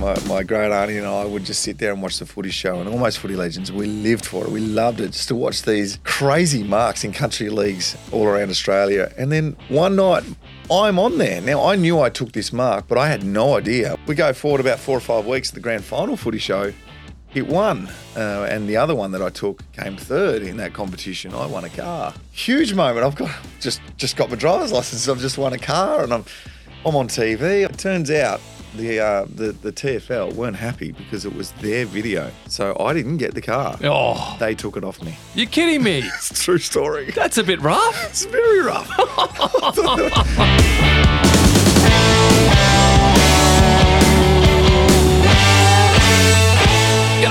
my, my great auntie and I would just sit there and watch the footy show and almost footy legends. We lived for it. We loved it just to watch these crazy marks in country leagues all around Australia. And then one night, I'm on there. Now, I knew I took this mark, but I had no idea. We go forward about four or five weeks to the grand final footy show. It won, uh, and the other one that I took came third in that competition. I won a car. Huge moment. I've got just just got my driver's license. I've just won a car, and I'm I'm on TV. It turns out the uh, the the TFL weren't happy because it was their video, so I didn't get the car. Oh, They took it off me. you're kidding me. It's a true story. That's a bit rough. It's very rough.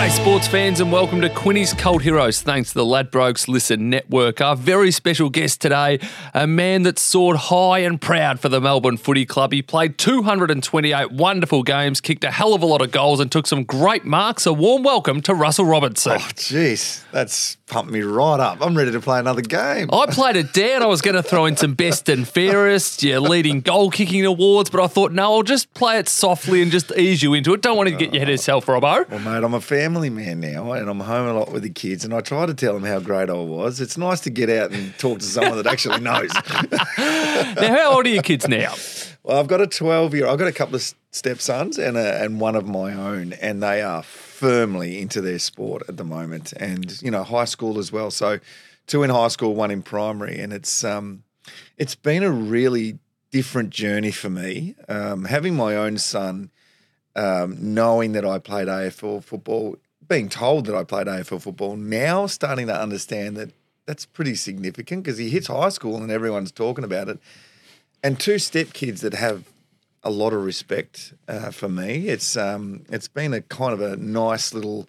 G'day, sports fans, and welcome to Quinny's Cult Heroes. Thanks to the Ladbrokes Listen Network. Our very special guest today, a man that soared high and proud for the Melbourne Footy Club. He played 228 wonderful games, kicked a hell of a lot of goals, and took some great marks. A warm welcome to Russell Robertson. oh, jeez, that's pumped me right up. I'm ready to play another game. I played it down. I was going to throw in some best and fairest, yeah, leading goal kicking awards, but I thought, no, I'll just play it softly and just ease you into it. Don't want to get your head yourself, Robbo. Well, mate, I'm a family man now, and I'm home a lot with the kids, and I try to tell them how great I was. It's nice to get out and talk to someone that actually knows. Now, how old are your kids now? well, I've got a 12 year. I've got a couple of stepsons and a, and one of my own, and they are firmly into their sport at the moment, and you know, high school as well. So, two in high school, one in primary, and it's um, it's been a really different journey for me. Um, having my own son, um, knowing that I played AFL football, being told that I played AFL football, now starting to understand that that's pretty significant because he hits high school and everyone's talking about it. And two step kids that have a lot of respect uh, for me. It's um, it's been a kind of a nice little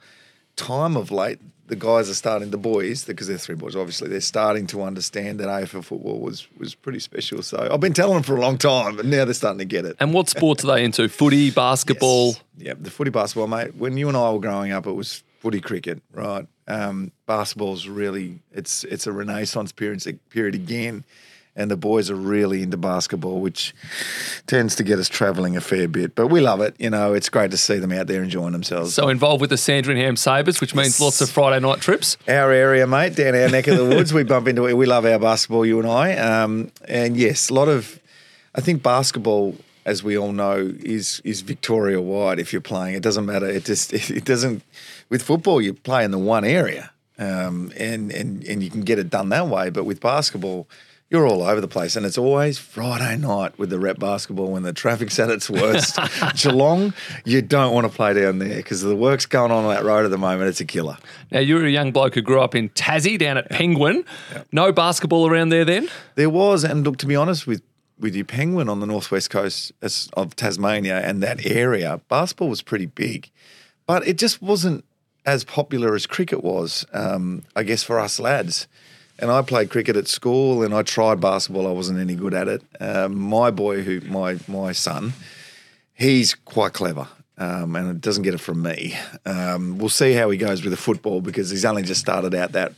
time of late. The guys are starting, the boys, because they're three boys, obviously, they're starting to understand that AFL football was was pretty special. So I've been telling them for a long time, but now they're starting to get it. And what sports are they into? Footy, basketball? Yes. Yep, the footy basketball, mate. When you and I were growing up, it was footy cricket, right? Um, basketball's really it's it's a renaissance period period again, and the boys are really into basketball, which tends to get us travelling a fair bit. But we love it. You know, it's great to see them out there enjoying themselves. So involved with the Sandringham Sabres, which means Yes. lots of Friday night trips. our area, mate, down our neck of the woods, we bump into it. We love our basketball, you and I. Um, and yes, a lot of, I think basketball, as we all know, is is Victoria wide. If you're playing, it doesn't matter. It just it doesn't. With football, you play in the one area, um, and and and you can get it done that way. But with basketball. You're all over the place, and it's always Friday night with the rep basketball when the traffic's at its worst. Geelong, you don't want to play down there because the work's going on on that road at the moment. It's a killer. Now, you're a young bloke who grew up in Tassie down at Penguin. No basketball around there then? There was, and look, to be honest with with you, Penguin on the northwest coast of Tasmania and that area, basketball was pretty big, but it just wasn't as popular as cricket was. Um, I guess for us lads. And I played cricket at school, and I tried basketball. I wasn't any good at it. Um, my boy, who my my son, he's quite clever. Um, and it doesn't get it from me. Um, we'll see how he goes with the football because he's only just started out that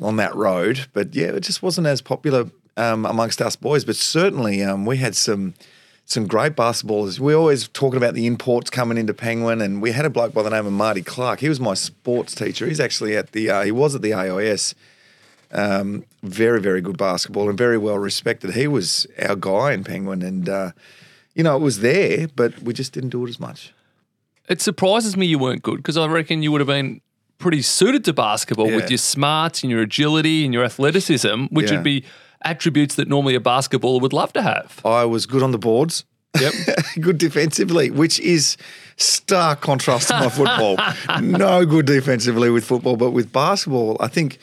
on that road. But yeah, it just wasn't as popular um, amongst us boys. But certainly, um, we had some some great basketballers. We're always talking about the imports coming into Penguin, and we had a bloke by the name of Marty Clark. He was my sports teacher. He's actually at the uh, he was at the AIS. Um, very very good basketball and very well respected. He was our guy in Penguin, and uh, you know it was there, but we just didn't do it as much. It surprises me you weren't good because I reckon you would have been pretty suited to basketball Yeah. with your smarts and your agility and your athleticism, which Yeah. would be attributes that normally a basketballer would love to have. I was good on the boards. Yep. good defensively, which is stark contrast to my football. no good defensively with football, but with basketball, I think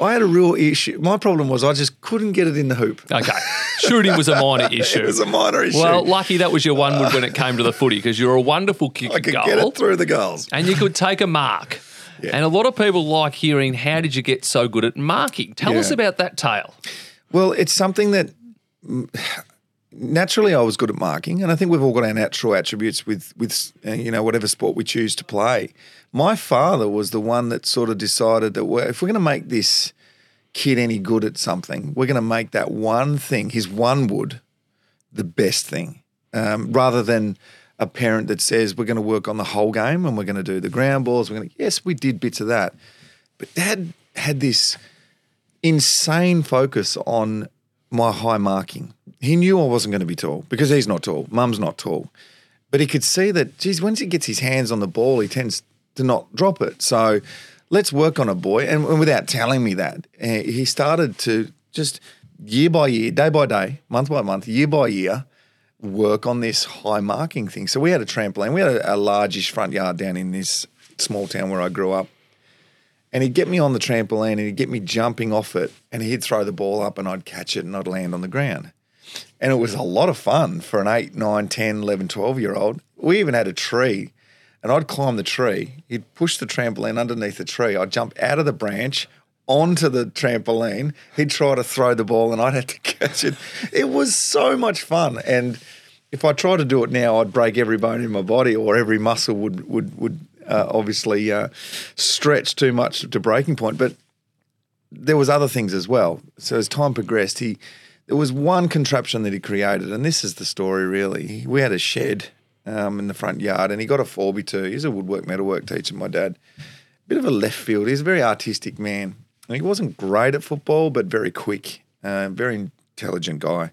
I had a real issue. My problem was I just couldn't get it in the hoop. Okay. Shooting was a minor issue. It was a minor issue. Well, lucky that was your one wood when it came to the footy because you're a wonderful kicker. I could goal get it through the goals. and you could take a mark. Yeah. And a lot of people like hearing, how did you get so good at marking? Tell us about that tale. Well, it's something that naturally I was good at marking, and I think we've all got our natural attributes with with uh, you know whatever sport we choose to play. My father was the one that sort of decided that well, if we're going to make this kid any good at something, we're going to make that one thing, his one wood, the best thing, um, rather than a parent that says we're going to work on the whole game and we're going to do the ground balls. We're going to yes, we did bits of that, but Dad had this insane focus on my high marking. He knew I wasn't going to be tall because he's not tall. Mum's not tall, but he could see that. Geez, once he gets his hands on the ball, he tends to not drop it. So let's work on a boy. And, without telling me that, he started to just year by year, day by day, month by month, year by year, work on this high marking thing. So we had a trampoline. We had a, a largish front yard down in this small town where I grew up. And he'd get me on the trampoline and he'd get me jumping off it and he'd throw the ball up and I'd catch it and I'd land on the ground. And it was a lot of fun for an 8, 9, 10, 11, 12 year old. We even had a tree and I'd climb the tree. He'd push the trampoline underneath the tree. I'd jump out of the branch onto the trampoline. He'd try to throw the ball and I'd have to catch it. It was so much fun. And if I tried to do it now, I'd break every bone in my body or every muscle would would would uh, obviously uh, stretch too much to breaking point. But there was other things as well. So as time progressed, he there was one contraption that he created, and this is the story really. We had a shed um, in the front yard, and he got a 4x2. He's a woodwork metalwork teacher, my dad. Bit of a left field. He's a very artistic man. And he wasn't great at football, but very quick, uh, very intelligent guy.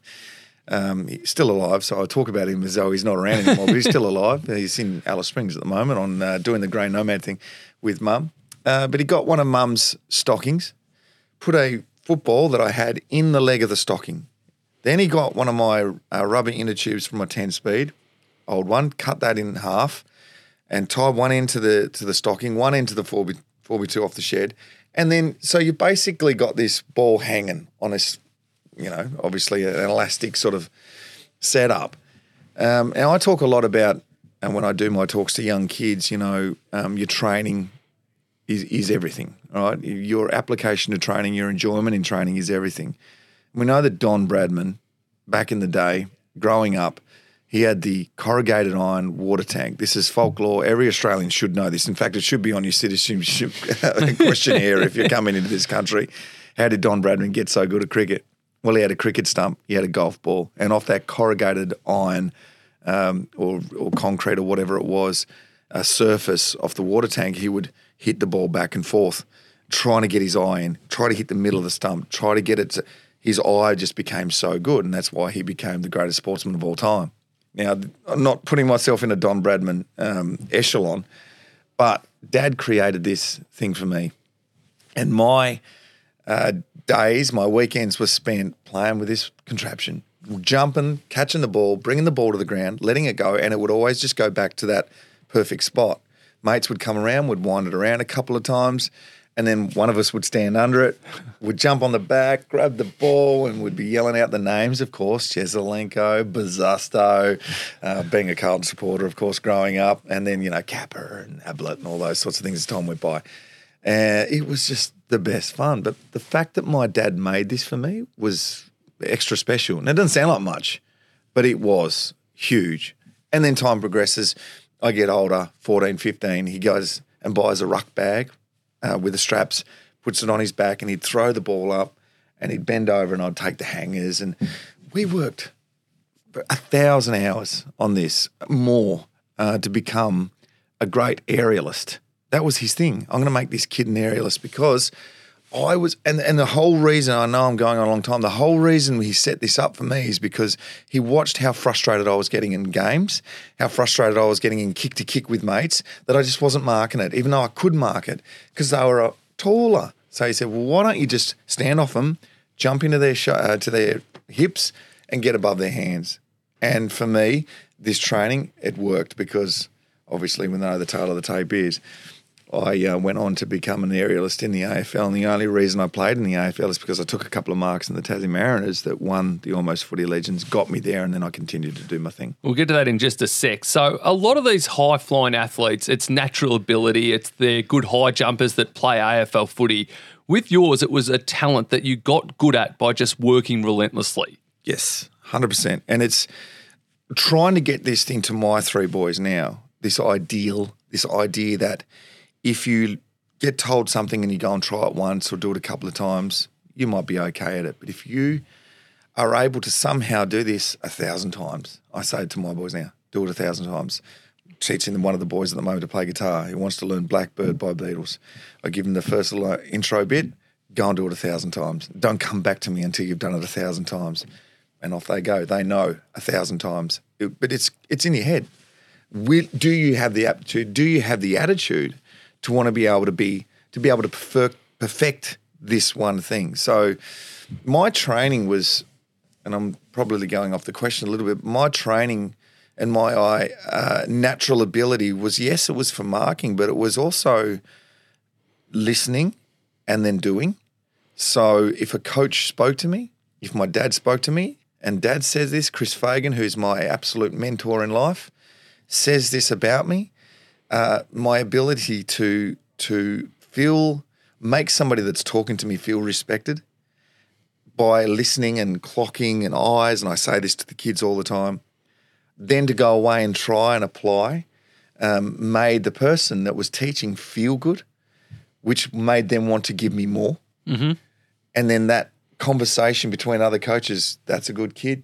Um, he's still alive, so I talk about him as though he's not around anymore, but he's still alive. He's in Alice Springs at the moment on uh, doing the Grey Nomad thing with mum. Uh, but he got one of mum's stockings, put a football that I had in the leg of the stocking. Then he got one of my uh, rubber inner tubes from my 10 speed, old one, cut that in half, and tie one end to the to the stocking, one end to the 4 4x2 off the shed. And then, so you basically got this ball hanging on this you know, obviously an elastic sort of setup. Um, and I talk a lot about, and when I do my talks to young kids, you know, um, your training is, is everything, right? Your application to training, your enjoyment in training is everything. We know that Don Bradman, back in the day, growing up, he had the corrugated iron water tank. This is folklore. Every Australian should know this. In fact, it should be on your citizenship questionnaire if you're coming into this country. How did Don Bradman get so good at cricket? Well, he had a cricket stump, he had a golf ball, and off that corrugated iron um, or, or concrete or whatever it was, a surface off the water tank, he would hit the ball back and forth, trying to get his eye in, try to hit the middle of the stump, try to get it. To, his eye just became so good, and that's why he became the greatest sportsman of all time. Now, I'm not putting myself in a Don Bradman um, echelon, but Dad created this thing for me, and my uh, days, my weekends were spent playing with this contraption, jumping, catching the ball, bringing the ball to the ground, letting it go, and it would always just go back to that perfect spot. Mates would come around, would wind it around a couple of times, and then one of us would stand under it, would jump on the back, grab the ball, and would be yelling out the names, of course, Jesaulenko, Bosustow, uh, being a Carlton supporter, of course, growing up, and then, you know, Capper and Ablett and all those sorts of things as time went by. And it was just the best fun. But the fact that my dad made this for me was extra special. And it doesn't sound like much, but it was huge. And then time progresses. I get older, 14, 15. He goes and buys a ruck bag uh, with the straps, puts it on his back, and he'd throw the ball up and he'd bend over and I'd take the hangers. And we worked a thousand hours on this, more, uh, to become a great aerialist that was his thing. I'm going to make this kid an aerialist because I was, and and the whole reason I know I'm going on a long time. The whole reason he set this up for me is because he watched how frustrated I was getting in games, how frustrated I was getting in kick to kick with mates that I just wasn't marking it, even though I could mark it because they were uh, taller. So he said, "Well, why don't you just stand off them, jump into their sh- uh, to their hips, and get above their hands?" And for me, this training it worked because obviously we know the tale of the tape is I uh, went on to become an aerialist in the AFL, and the only reason I played in the AFL is because I took a couple of marks in the Tassie Mariners that won the Almost Footy Legends, got me there, and then I continued to do my thing. We'll get to that in just a sec. So, a lot of these high flying athletes, it's natural ability, it's their good high jumpers that play AFL footy. With yours, it was a talent that you got good at by just working relentlessly. Yes, 100%. And it's trying to get this thing to my three boys now, this ideal, this idea that if you get told something and you go and try it once or do it a couple of times, you might be okay at it. But if you are able to somehow do this a thousand times. I say to my boys now, do it a thousand times. Teaching them one of the boys at the moment to play guitar. He wants to learn Blackbird by Beatles. I give him the first little uh, intro bit. Go and do it a thousand times. Don't come back to me until you've done it a thousand times. And off they go. They know a thousand times. It- but it's it's in your head. Do you have the aptitude? Do you have the attitude to want to be able to be to be able to perfect, perfect this one thing? So, my training was, and I'm probably going off the question a little bit. My training and my uh, natural ability was yes, it was for marking, but it was also listening and then doing. So if a coach spoke to me, if my dad spoke to me, and dad says this, Chris Fagan, who's my absolute mentor in life, says this about me, uh, my ability to to feel make somebody that's talking to me feel respected by listening and clocking and eyes, and I say this to the kids all the time. Then to go away and try and apply um, made the person that was teaching feel good, which made them want to give me more. Mm-hmm. And then that conversation between other coaches, that's a good kid.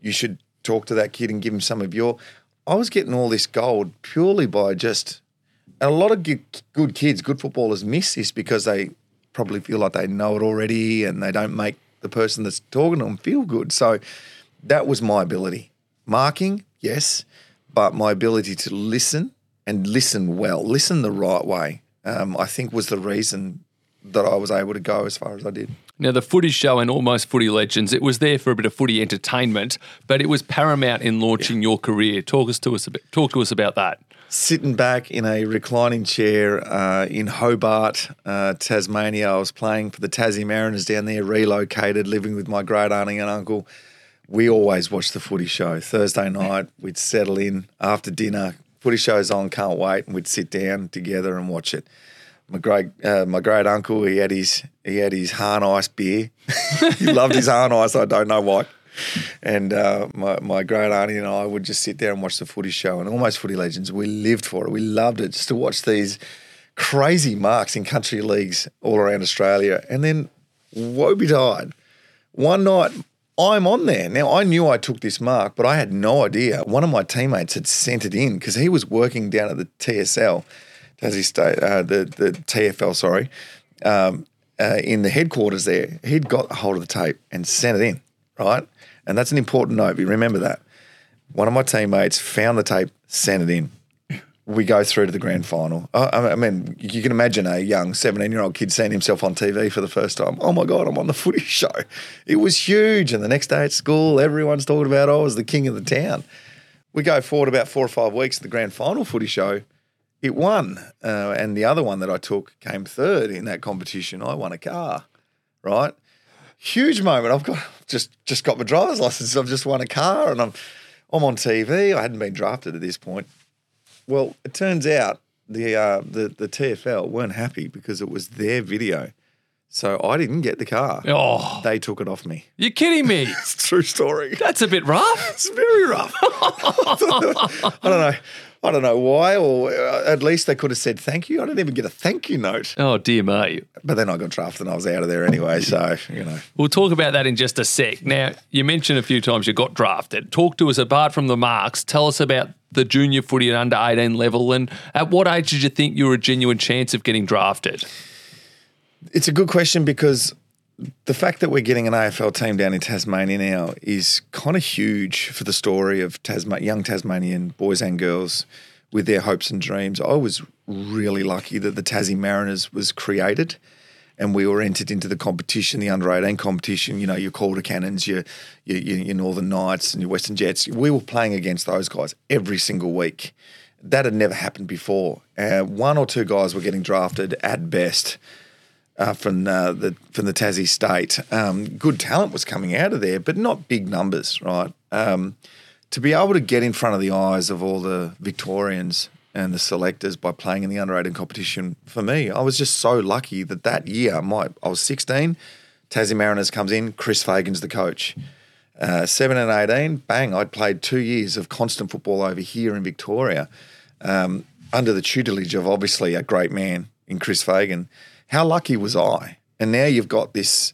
You should talk to that kid and give him some of your. I was getting all this gold purely by just, and a lot of good, kids, good footballers miss this because they probably feel like they know it already and they don't make the person that's talking to them feel good. So that was my ability. Marking, yes, but my ability to listen and listen well, listen the right way, um, I think was the reason that I was able to go as far as I did. Now, the footy show and almost footy legends, it was there for a bit of footy entertainment, but it was paramount in launching your career. Talk us to us a bit. Talk to us about that. Sitting back in a reclining chair uh, in Hobart, uh, Tasmania, I was playing for the Tassie Mariners down there, relocated, living with my great auntie and uncle. We always watched the footy show. Thursday night, we'd settle in after dinner. Footy show's on, can't wait, and we'd sit down together and watch it. My great, uh, my great uncle, he had his he had his Hahn Ice beer. he loved his Hahn Ice. I don't know why. And uh, my, my great auntie and I would just sit there and watch the footy show and almost footy legends. We lived for it. We loved it just to watch these crazy marks in country leagues all around Australia. And then woe betide. One night I'm on there. Now I knew I took this mark, but I had no idea. One of my teammates had sent it in because he was working down at the TSL, Tassie State, uh, the the TFL, sorry, um, uh, in the headquarters there. He'd got a hold of the tape and sent it in, right? And that's an important note. You remember that. One of my teammates found the tape, sent it in. We go through to the grand final. I, mean, you can imagine a young 17 year old kid seeing himself on TV for the first time. Oh my God, I'm on the footy show. It was huge. And the next day at school, everyone's talking about Oh, I was the king of the town. We go forward about four or five weeks to the grand final footy show. It won. Uh, and the other one that I took came third in that competition. I won a car, right? Huge moment. I've got just just got my driver's license. I've just won a car and I'm I'm on TV. I hadn't been drafted at this point. Well, it turns out the uh, the the TFL weren't happy because it was their video. So I didn't get the car. Oh, They took it off me. you're kidding me. It's a true story. That's a bit rough. It's very rough. I don't know. I don't know why, or uh, at least they could have said thank you. I didn't even get a thank you note. Oh, dear mate. But then I got drafted and I was out of there anyway. So, you know. We'll talk about that in just a sec. Now, you mentioned a few times you got drafted. Talk to us apart from the marks. Tell us about the junior footy and under 18 level. And at what age did you think you were a genuine chance of getting drafted? It's a good question because the fact that we're getting an AFL team down in Tasmania now is kind of huge for the story of Tasma- young Tasmanian boys and girls with their hopes and dreams. I was really lucky that the Tassie Mariners was created and we were entered into the competition, the under 18 competition. You know, your Calder Cannons, your, your, your, Northern Knights, and your Western Jets. We were playing against those guys every single week. That had never happened before. Uh, one or two guys were getting drafted at best uh, from uh, the from the Tassie state. Um, good talent was coming out of there, but not big numbers, right? Um, to be able to get in front of the eyes of all the Victorians and the selectors by playing in the under 18 competition, for me, I was just so lucky that that year, my I was 16, Tassie Mariners comes in, Chris Fagan's the coach. Uh, 7 and 18, bang, I'd played two years of constant football over here in Victoria um, under the tutelage of obviously a great man in Chris Fagan. How lucky was I? And now you've got this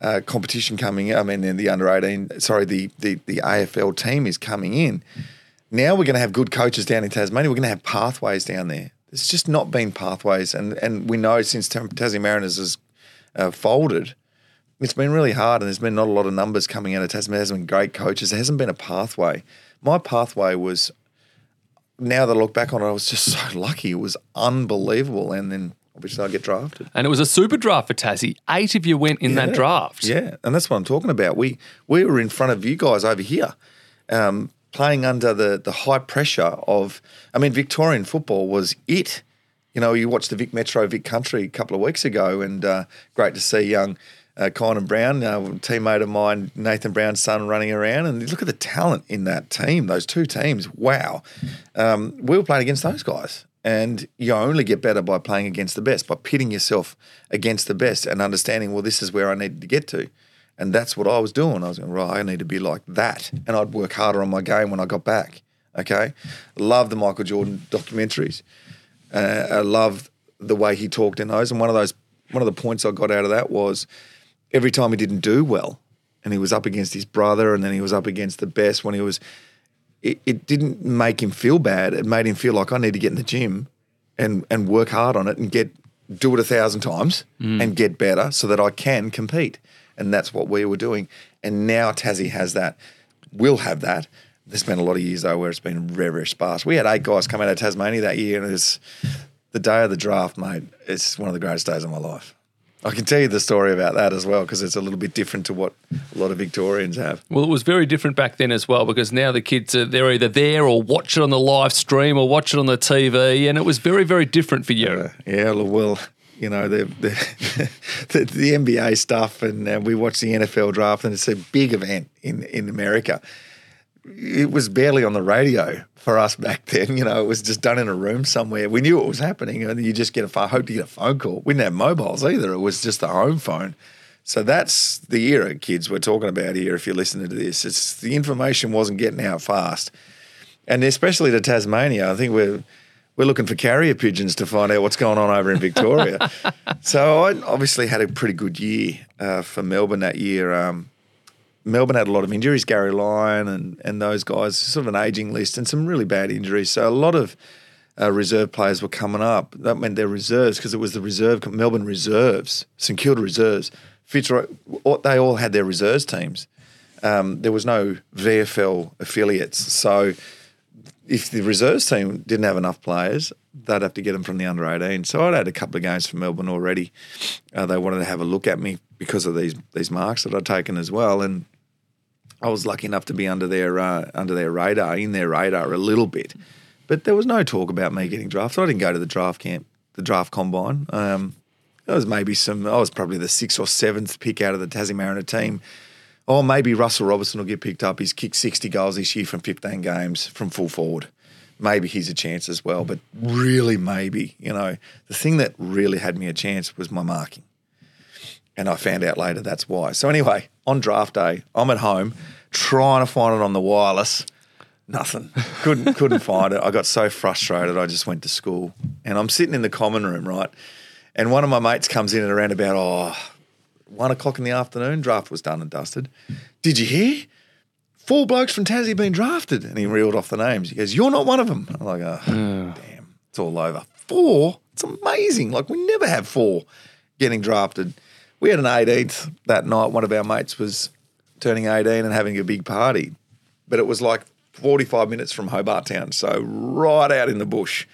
uh, competition coming. I mean, in the under eighteen, sorry, the, the the AFL team is coming in. Now we're going to have good coaches down in Tasmania. We're going to have pathways down there. There's just not been pathways, and and we know since Tassie Mariners has uh, folded, it's been really hard, and there's been not a lot of numbers coming out of Tasmania. There hasn't been great coaches. There hasn't been a pathway. My pathway was. Now that I look back on it, I was just so lucky. It was unbelievable, and then obviously I get drafted. And it was a super draft for Tassie. Eight of you went in that draft. Yeah, and that's what I'm talking about. We we were in front of you guys over here, um, playing under the the high pressure of. I mean, Victorian football was it. You know, you watched the Vic Metro, Vic Country a couple of weeks ago, and uh, great to see young uh, Kynan Brown, uh, teammate of mine, Nathan Brown's son, running around. And look at the talent in that team, those two teams. Wow. Um, we were playing against those guys. And you only get better by playing against the best, by pitting yourself against the best and understanding, well, this is where I needed to get to. And that's what I was doing. I was going, right, I need to be like that. And I'd work harder on my game when I got back. Okay. Love the Michael Jordan documentaries. Uh, I love the way he talked in those. And one of those, one of the points I got out of that was every time he didn't do well and he was up against his brother and then he was up against the best when he was it, it didn't make him feel bad. It made him feel like I need to get in the gym and and work hard on it and get do it a thousand times mm. and get better so that I can compete. And that's what we were doing. And now Tassie has that, will have that. There's been a lot of years though where it's been very, very sparse. We had eight guys come out of Tasmania that year, and it's the day of the draft, mate. It's one of the greatest days of my life. I can tell you the story about that as well because it's a little bit different to what a lot of Victorians have. Well, it was very different back then as well because now the kids are they're either there or watch it on the live stream or watch it on the TV, and it was very very different for you. Uh, yeah, well, you know the the, the, the NBA stuff, and uh, we watch the NFL draft, and it's a big event in in America it was barely on the radio for us back then. You know, it was just done in a room somewhere. We knew it was happening, and you just get a phone, hope to get a phone call. We didn't have mobiles either. It was just a home phone. So that's the era, kids, we're talking about here. If you're listening to this, it's the information wasn't getting out fast, and especially to Tasmania. I think we're we're looking for carrier pigeons to find out what's going on over in Victoria. so I obviously had a pretty good year uh, for Melbourne that year. Um, Melbourne had a lot of injuries, Gary Lyon and, and those guys, sort of an aging list and some really bad injuries. So a lot of uh, reserve players were coming up. That meant their reserves because it was the reserve, Melbourne reserves, St Kilda reserves. Fitzroy, they all had their reserves teams. Um, there was no VFL affiliates. So if the reserves team didn't have enough players, they'd have to get them from the under 18. So I'd had a couple of games for Melbourne already. Uh, they wanted to have a look at me because of these these marks that I'd taken as well. And I was lucky enough to be under their uh, under their radar, in their radar a little bit. But there was no talk about me getting drafted. I didn't go to the draft camp, the draft combine. Um, there was maybe some. I was probably the sixth or seventh pick out of the Tassie Mariner team. Or maybe Russell Robertson will get picked up. He's kicked 60 goals this year from 15 games from full forward. Maybe he's a chance as well, but really, maybe. You know, the thing that really had me a chance was my marking. And I found out later that's why. So, anyway, on draft day, I'm at home trying to find it on the wireless. Nothing. Couldn't couldn't find it. I got so frustrated. I just went to school, and I'm sitting in the common room, right? And one of my mates comes in at around about oh one o'clock in the afternoon. Draft was done and dusted. Did you hear? Four blokes from Tassie been drafted, and he reeled off the names. He goes, "You're not one of them." I'm like, "Oh, damn, it's all over." Four. It's amazing. Like we never have four getting drafted. We had an 18th that night. One of our mates was turning 18 and having a big party. But it was like 45 minutes from Hobart Town, so right out in the bush.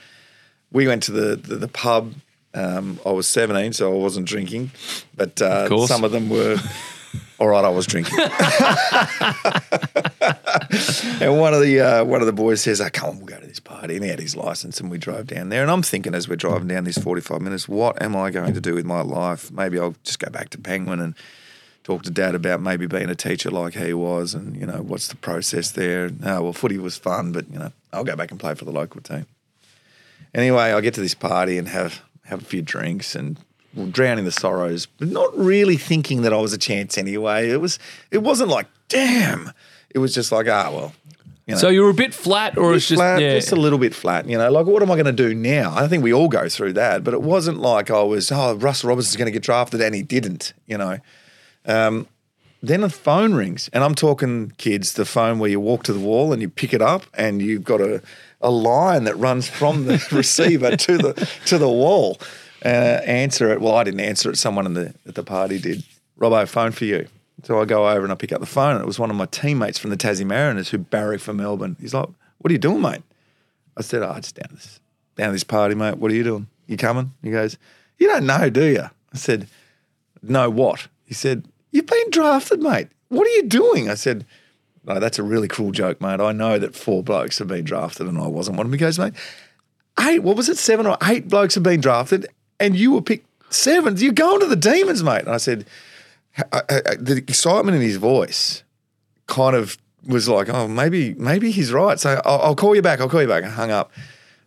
We went to the, the, the pub. Um, I was 17, so I wasn't drinking, but uh, of some of them were. All right, I was drinking. and one of the uh, one of the boys says, oh, "Come on, we'll go to this party." And he had his license, and we drove down there. And I'm thinking, as we're driving down these 45 minutes, what am I going to do with my life? Maybe I'll just go back to Penguin and talk to dad about maybe being a teacher like he was and, you know, what's the process there. Oh, well, footy was fun, but, you know, I'll go back and play for the local team. Anyway, I get to this party and have, have a few drinks and drowning the sorrows, but not really thinking that I was a chance anyway. It was, it wasn't like, damn. It was just like, ah, well, you know, so you were a bit flat, or it's just flat, yeah. just a little bit flat. You know, like what am I going to do now? I think we all go through that, but it wasn't like I was. Oh, Russell Robertson's going to get drafted, and he didn't. You know, Um, then a phone rings, and I'm talking kids, the phone where you walk to the wall and you pick it up, and you've got a, a line that runs from the receiver to the to the wall. Uh, answer it. Well, I didn't answer it. Someone in the at the party did. Robbo, phone for you. So I go over and I pick up the phone, and it was one of my teammates from the Tassie Mariners who barracked for Melbourne. He's like, "What are you doing, mate?" I said, "Oh, just down this down this party, mate. What are you doing? You coming?" He goes, "You don't know, do you?" I said, "No, what?" He said, You've been drafted, mate. What are you doing? I said, No, that's a really cruel joke, mate. I know that four blokes have been drafted and I wasn't one of them. He goes, mate, eight, what was it, seven or eight blokes have been drafted and you were picked seven. You're going to the Demons, mate. And I said, I, I, uh, uh, uh, the excitement in his voice kind of was like, oh, maybe, maybe he's right. So I'll, I'll call you back. I'll call you back. I hung up.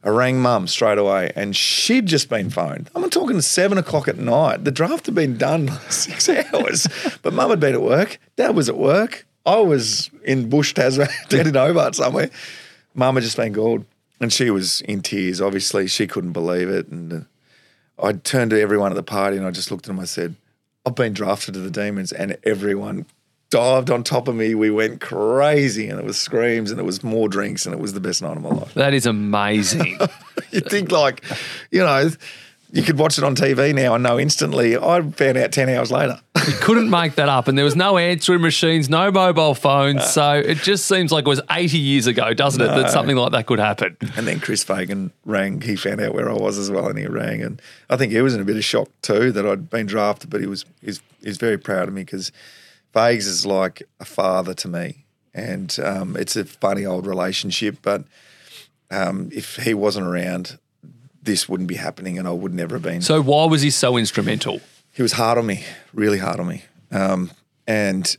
I rang mum straight away and she'd just been phoned. I'm talking seven o'clock at night. The draft had been done six hours, but mum had been at work. Dad was at work. I was in Bush, Tasman, dead in Hobart somewhere. Mum had just been called and she was in tears. Obviously, she couldn't believe it. And uh, I turned to everyone at the party and I just looked at them. I said, I've been drafted to the Demons and everyone dived on top of me. We went crazy, and it was screams, and it was more drinks, and it was the best night of my life. That is amazing. you think like, you know, you could watch it on TV now and know instantly. I found out ten hours later. you couldn't make that up, and there was no answering machines, no mobile phones, so it just seems like it was eighty years ago, doesn't it, that something like that could happen? And then Chris Fagan rang. He found out where I was as well, and he rang, and I think he was in a bit of shock too that I'd been drafted, but he was he's he's very proud of me because Fags is like a father to me, and um, it's a funny old relationship. But um, if he wasn't around, this wouldn't be happening, and I would never have been. So why was he so instrumental? He was hard on me, really hard on me, um, and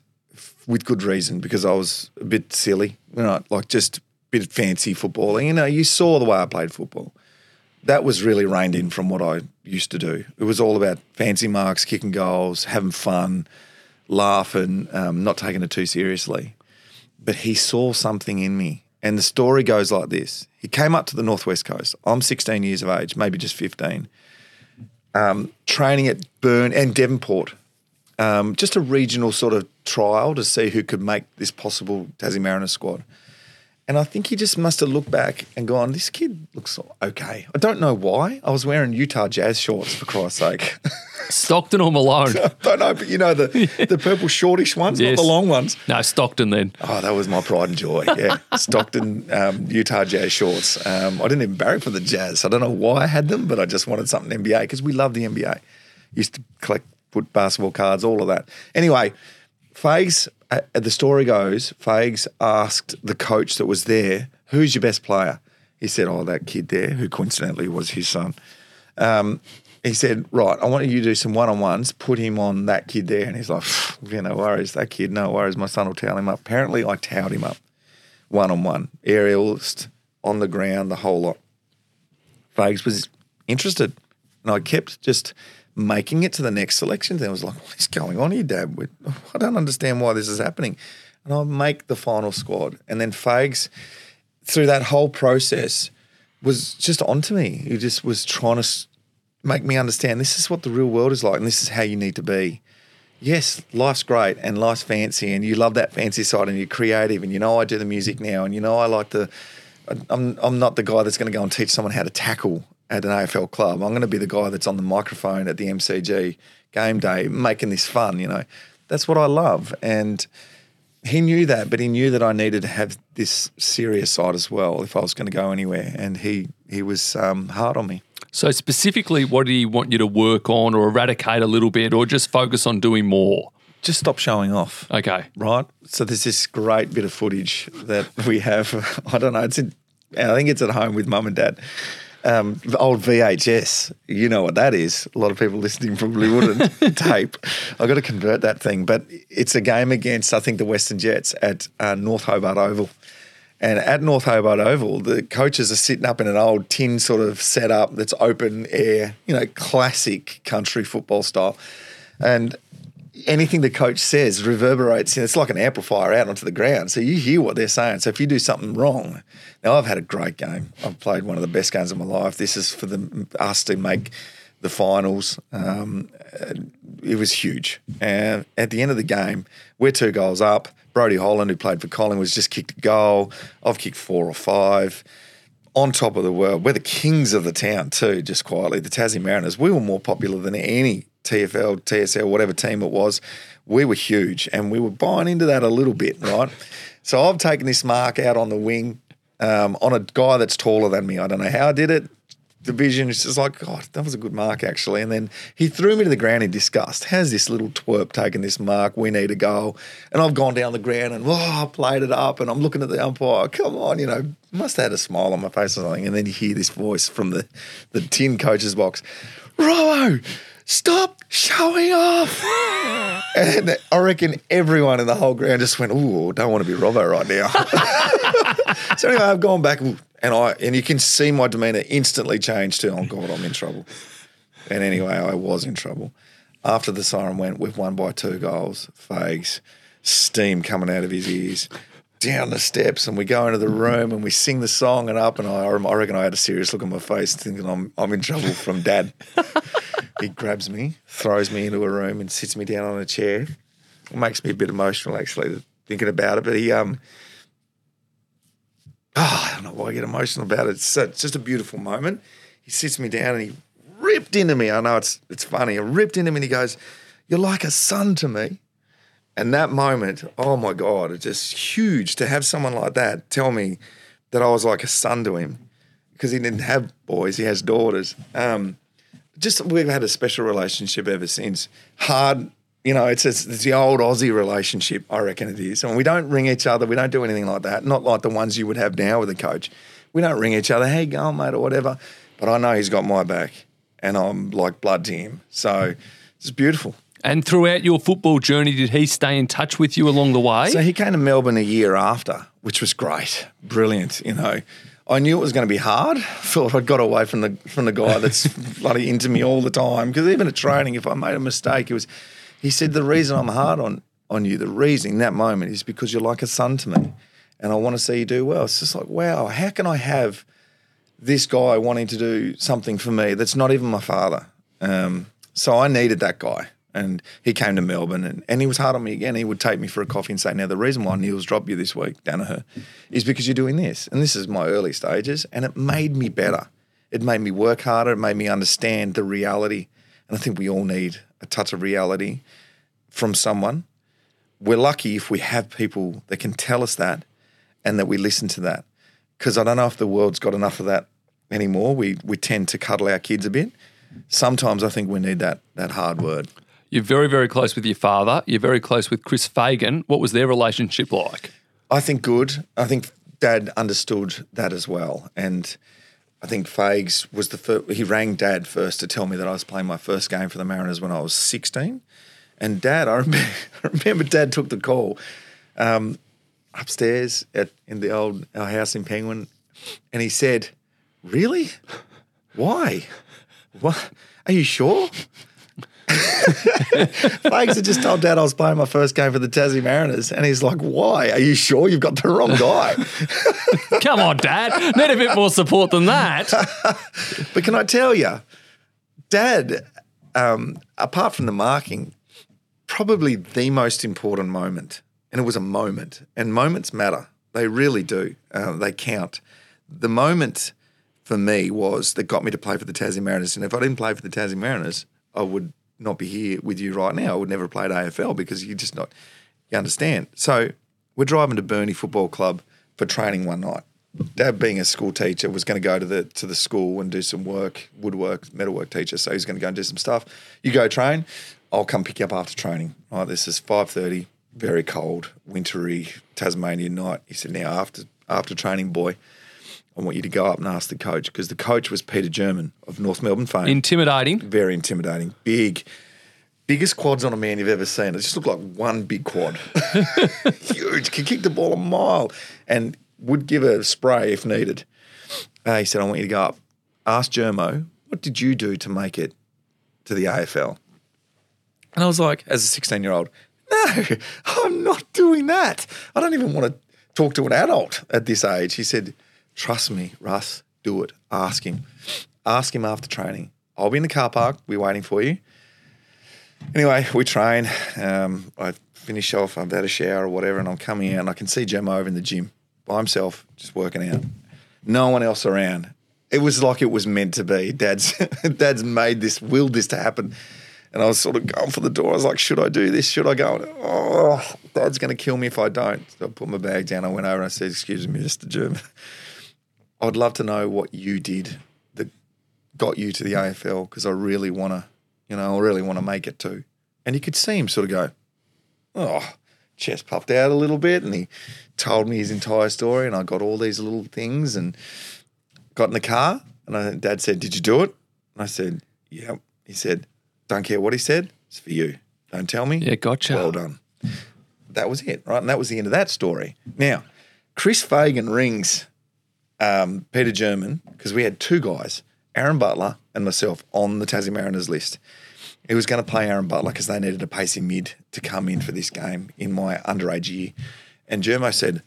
with good reason because I was a bit silly, you know, like just a bit fancy footballing. You know, you saw the way I played football. That was really reined in from what I used to do. It was all about fancy marks, kicking goals, having fun laughing, um, not taking it too seriously. But he saw something in me. And the story goes like this He came up to the Northwest Coast. I'm 16 years of age, maybe just 15, um, training at Burnie and Devonport. Um, just a regional sort of trial to see who could make this possible Tassie Mariner squad. And I think he just must have looked back and gone, this kid looks okay. I don't know why. I was wearing Utah Jazz shorts, for Christ's sake. Stockton or Malone? I don't know, but you know the the purple shortish ones, yes. not the long ones. No, Stockton then. Oh, that was my pride and joy. Yeah, Stockton um, Utah Jazz shorts. Um, I didn't even barrack for the Jazz. I don't know why I had them, but I just wanted something NBA because we love the NBA. Used to collect put basketball cards, all of that. Anyway, Fags, uh, the story goes, Fags asked the coach that was there, "Who's your best player?" He said, "Oh, that kid there, who coincidentally was his son." Um, he said, right, I want you to do some one on ones, put him on that kid there. And he's like, yeah, no worries, that kid, no worries. My son will towel him up. Apparently, I towed him up one on one, aerialist, on the ground, the whole lot. Fags was interested. And I kept just making it to the next selection. Then I was like, what is going on here, Dad? I don't understand why this is happening. And I make the final squad. And then Fags, through that whole process, was just onto me. He just was trying to make me understand this is what the real world is like and this is how you need to be. Yes, life's great and life's fancy and you love that fancy side and you're creative and you know I do the music now and you know I like the I'm I'm not the guy that's going to go and teach someone how to tackle at an AFL club. I'm going to be the guy that's on the microphone at the MCG game day making this fun, you know. That's what I love and he knew that, but he knew that I needed to have this serious side as well if I was going to go anywhere. And he he was um, hard on me. So, specifically, what do you want you to work on or eradicate a little bit or just focus on doing more? Just stop showing off. Okay. Right? So, there's this great bit of footage that we have. I don't know, it's in, I think it's at home with mum and dad. Um, old VHS, you know what that is. A lot of people listening probably wouldn't. Tape. I've got to convert that thing. But it's a game against, I think, the Western Jets at uh, North Hobart Oval. And at North Hobart Oval, the coaches are sitting up in an old tin sort of setup that's open air, you know, classic country football style. And anything the coach says reverberates. It's like an amplifier out onto the ground. So you hear what they're saying. So if you do something wrong, now I've had a great game. I've played one of the best games of my life. This is for the, us to make the finals. Um, it was huge. And at the end of the game, we're two goals up. Brodie Holland, who played for Collingwood, just kicked a goal. I've kicked four or five. On top of the world, we're the kings of the town too. Just quietly, the Tassie Mariners. We were more popular than any TFL, TSL, whatever team it was. We were huge, and we were buying into that a little bit, right? so I've taken this mark out on the wing um, on a guy that's taller than me. I don't know how I did it division. It's just like, God, that was a good mark, actually. And then he threw me to the ground in disgust. How's this little twerp taken this mark? We need a goal. And I've gone down the ground and, oh, I played it up. And I'm looking at the umpire. Come on, you know, must have had a smile on my face or something. And then you hear this voice from the, the tin coach's box Robbo, stop showing off. and I reckon everyone in the whole ground just went, oh, don't want to be Robbo right now. so anyway, I've gone back and I and you can see my demeanour instantly change to, oh God, I'm in trouble. And anyway, I was in trouble. After the siren went, we've won by two goals. Fags, steam coming out of his ears, down the steps, and we go into the room and we sing the song and up. And I, I reckon I had a serious look on my face, thinking I'm I'm in trouble from Dad. he grabs me, throws me into a room, and sits me down on a chair. It makes me a bit emotional actually thinking about it. But he um oh, I don't know why I get emotional about it. It's, it's just a beautiful moment. He sits me down and he ripped into me. I know it's it's funny. He ripped into me and he goes, "You're like a son to me." And that moment, oh my God, it's just huge to have someone like that tell me that I was like a son to him because he didn't have boys, he has daughters. Um, just we've had a special relationship ever since. Hard you know, it's, it's, it's the old Aussie relationship, I reckon it is. And we don't ring each other. We don't do anything like that. Not like the ones you would have now with a coach. We don't ring each other, hey, go on, mate, or whatever. But I know he's got my back and I'm like blood to him. So it's beautiful. And throughout your football journey, did he stay in touch with you along the way? So he came to Melbourne a year after, which was great, brilliant. You know, I knew it was going to be hard. I thought I'd got away from the from the guy that's bloody into me all the time. Because even at training, if I made a mistake, it was he said, The reason I'm hard on, on you, the reason in that moment is because you're like a son to me and I want to see you do well. It's just like, wow, how can I have this guy wanting to do something for me that's not even my father? Um, so I needed that guy. And he came to Melbourne and, and he was hard on me again. He would take me for a coffee and say, Now, the reason why Neale's dropped you this week, Daniher, is because you're doing this. And this is my early stages. And it made me better. It made me work harder. It made me understand the reality. And I think we all need a touch of reality from someone. We're lucky if we have people that can tell us that and that we listen to that. Because I don't know if the world's got enough of that anymore. We we tend to cuddle our kids a bit. Sometimes I think we need that that hard word. You're very, very close with your father. You're very close with Chris Fagan. What was their relationship like? I think good. I think Dad understood that as well. And I think Fags was the first, he rang dad first to tell me that I was playing my first game for the Mariners when I was 16. And dad, I remember, I remember dad took the call um, upstairs at, in the old our house in Penguin and he said, Really? Why? What? Are you sure? Fags had just told Dad I was playing my first game for the Tassie Mariners, and he's like, "Why? Are you sure you've got the wrong guy?" Come on, Dad. Need a bit more support than that. but can I tell you, Dad, um, apart from the marking, probably the most important moment, and it was a moment, and moments matter. They really do. Uh, they count. The moment for me was that got me to play for the Tassie Mariners, and if I didn't play for the Tassie Mariners, I would not be here with you right now. I would never have played AFL because you just not, you understand. So we're driving to Burnie Football Club for training one night. Dad, being a school teacher, was going to go to the to the school and do some work, woodwork, metalwork teacher. So he's going to go and do some stuff. You go train. I'll come pick you up after training. Right, this is five thirty, very cold, wintry Tasmanian night. He said, "Now after after training, boy, I want you to go up and ask the coach because the coach was Peter German of North Melbourne fame. Intimidating. Very intimidating. Big, biggest quads on a man you've ever seen. It just looked like one big quad. Huge. Could kick the ball a mile and would give a spray if needed. Uh, he said, I want you to go up. Ask Germo, what did you do to make it to the AFL? And I was like, as a 16 year old, no, I'm not doing that. I don't even want to talk to an adult at this age. He said, Trust me, Russ, do it. Ask him. Ask him after training. I'll be in the car park. We're waiting for you. Anyway, we train. Um, I finish off. I've had a shower or whatever, and I'm coming out, and I can see Germo over in the gym by himself, just working out. No one else around. It was like it was meant to be. Dad's Dad's made this, willed this to happen. And I was sort of going for the door. I was like, should I do this? Should I go? Oh, Dad's going to kill me if I don't. So I put my bag down. I went over and I said, excuse me, Mr. German. I'd love to know what you did that got you to the AFL because I really want to, you know, I really want to make it too. And you could see him sort of go, oh, chest puffed out a little bit. And he told me his entire story. And I got all these little things and got in the car. And I, Dad said, Did you do it? And I said, Yep. He said, Don't care what he said. It's for you. Don't tell me. Yeah, gotcha. Well done. That was it, right? And that was the end of that story. Now, Chris Fagan rings um, Peter German because we had two guys, Aaron Butler and myself, on the Tassie Mariners list. He was going to play Aaron Butler because they needed a pacey mid to come in for this game in my underage year. And Germo said,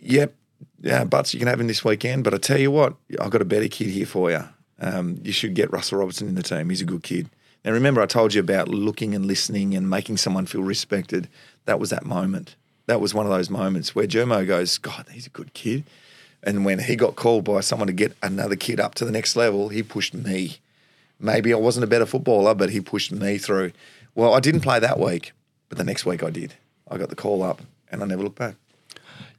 Yep, yeah, Butts, you can have him this weekend. But I tell you what, I've got a better kid here for you. Um, you should get Russell Robertson in the team. He's a good kid. Now, remember, I told you about looking and listening and making someone feel respected. That was that moment. That was one of those moments where Germo goes, God, he's a good kid. And when he got called by someone to get another kid up to the next level, he pushed me. Maybe I wasn't a better footballer, but he pushed me through. Well, I didn't play that week, but the next week I did. I got the call up and I never looked back.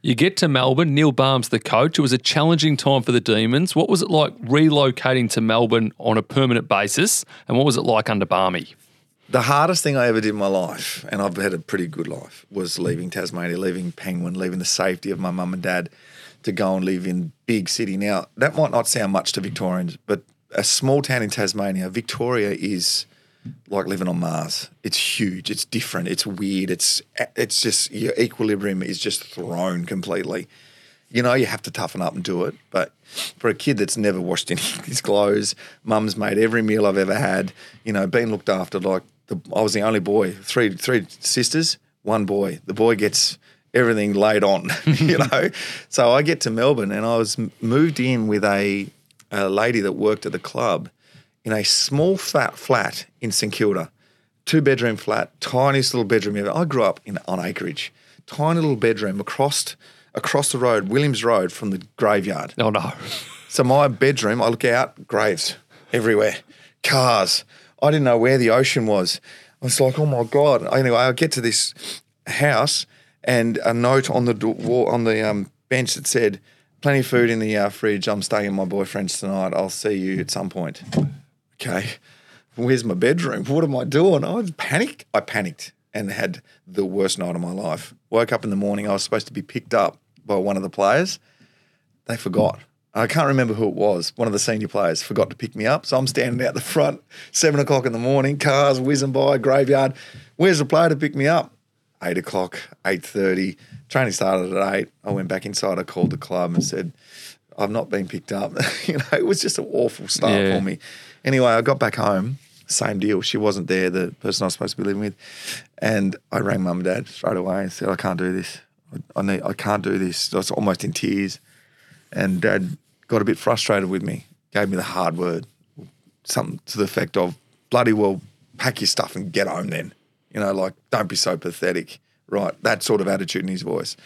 You get to Melbourne, Neil Balme the coach. It was a challenging time for the Demons. What was it like relocating to Melbourne on a permanent basis? And what was it like under Barmy? The hardest thing I ever did in my life, and I've had a pretty good life, was leaving Tasmania, leaving Penguin, leaving the safety of my mum and dad to go and live in big city. Now, that might not sound much to Victorians, but a small town in Tasmania, Victoria is like living on Mars. It's huge. It's different. It's weird. It's it's just your equilibrium is just thrown completely. You know, you have to toughen up and do it. But for a kid that's never washed any of his clothes, mum's made every meal I've ever had. You know, been looked after. Like the, I was the only boy. Three three sisters, one boy. The boy gets everything laid on. you know, so I get to Melbourne and I was moved in with a a lady that worked at the club in a small flat flat in St Kilda, two bedroom flat, tiniest little bedroom ever. I grew up in on acreage, tiny little bedroom across across the road, Williams Road from the graveyard. Oh no! So my bedroom, I look out, graves everywhere, cars. I didn't know where the ocean was. I was like, oh my god. Anyway, I get to this house and a note on the on the um, bench that said, "Plenty of food in the uh, fridge. I'm staying at my boyfriend's tonight. I'll see you at some point." okay, where's my bedroom? What am I doing? I was panicked. I panicked and had the worst night of my life. Woke up in the morning. I was supposed to be picked up by one of the players. They forgot. I can't remember who it was. One of the senior players forgot to pick me up. So I'm standing out the front, seven o'clock in the morning, cars whizzing by, graveyard. Where's the player to pick me up? Eight o'clock, eight thirty. Training started at eight. I went back inside. I called the club and said, "I've not been picked up." you know, it was just an awful start Yeah. for me. Anyway, I got back home. Same deal. She wasn't there, the person I was supposed to be living with, and I rang mum and dad straight away and said, "I can't do this. I, I need. I can't do this." I was almost in tears, and dad got a bit frustrated with me. Gave me the hard word, something to the effect of, "Bloody well, pack your stuff and get home then." You know, like don't be so pathetic, right? That sort of attitude in his voice.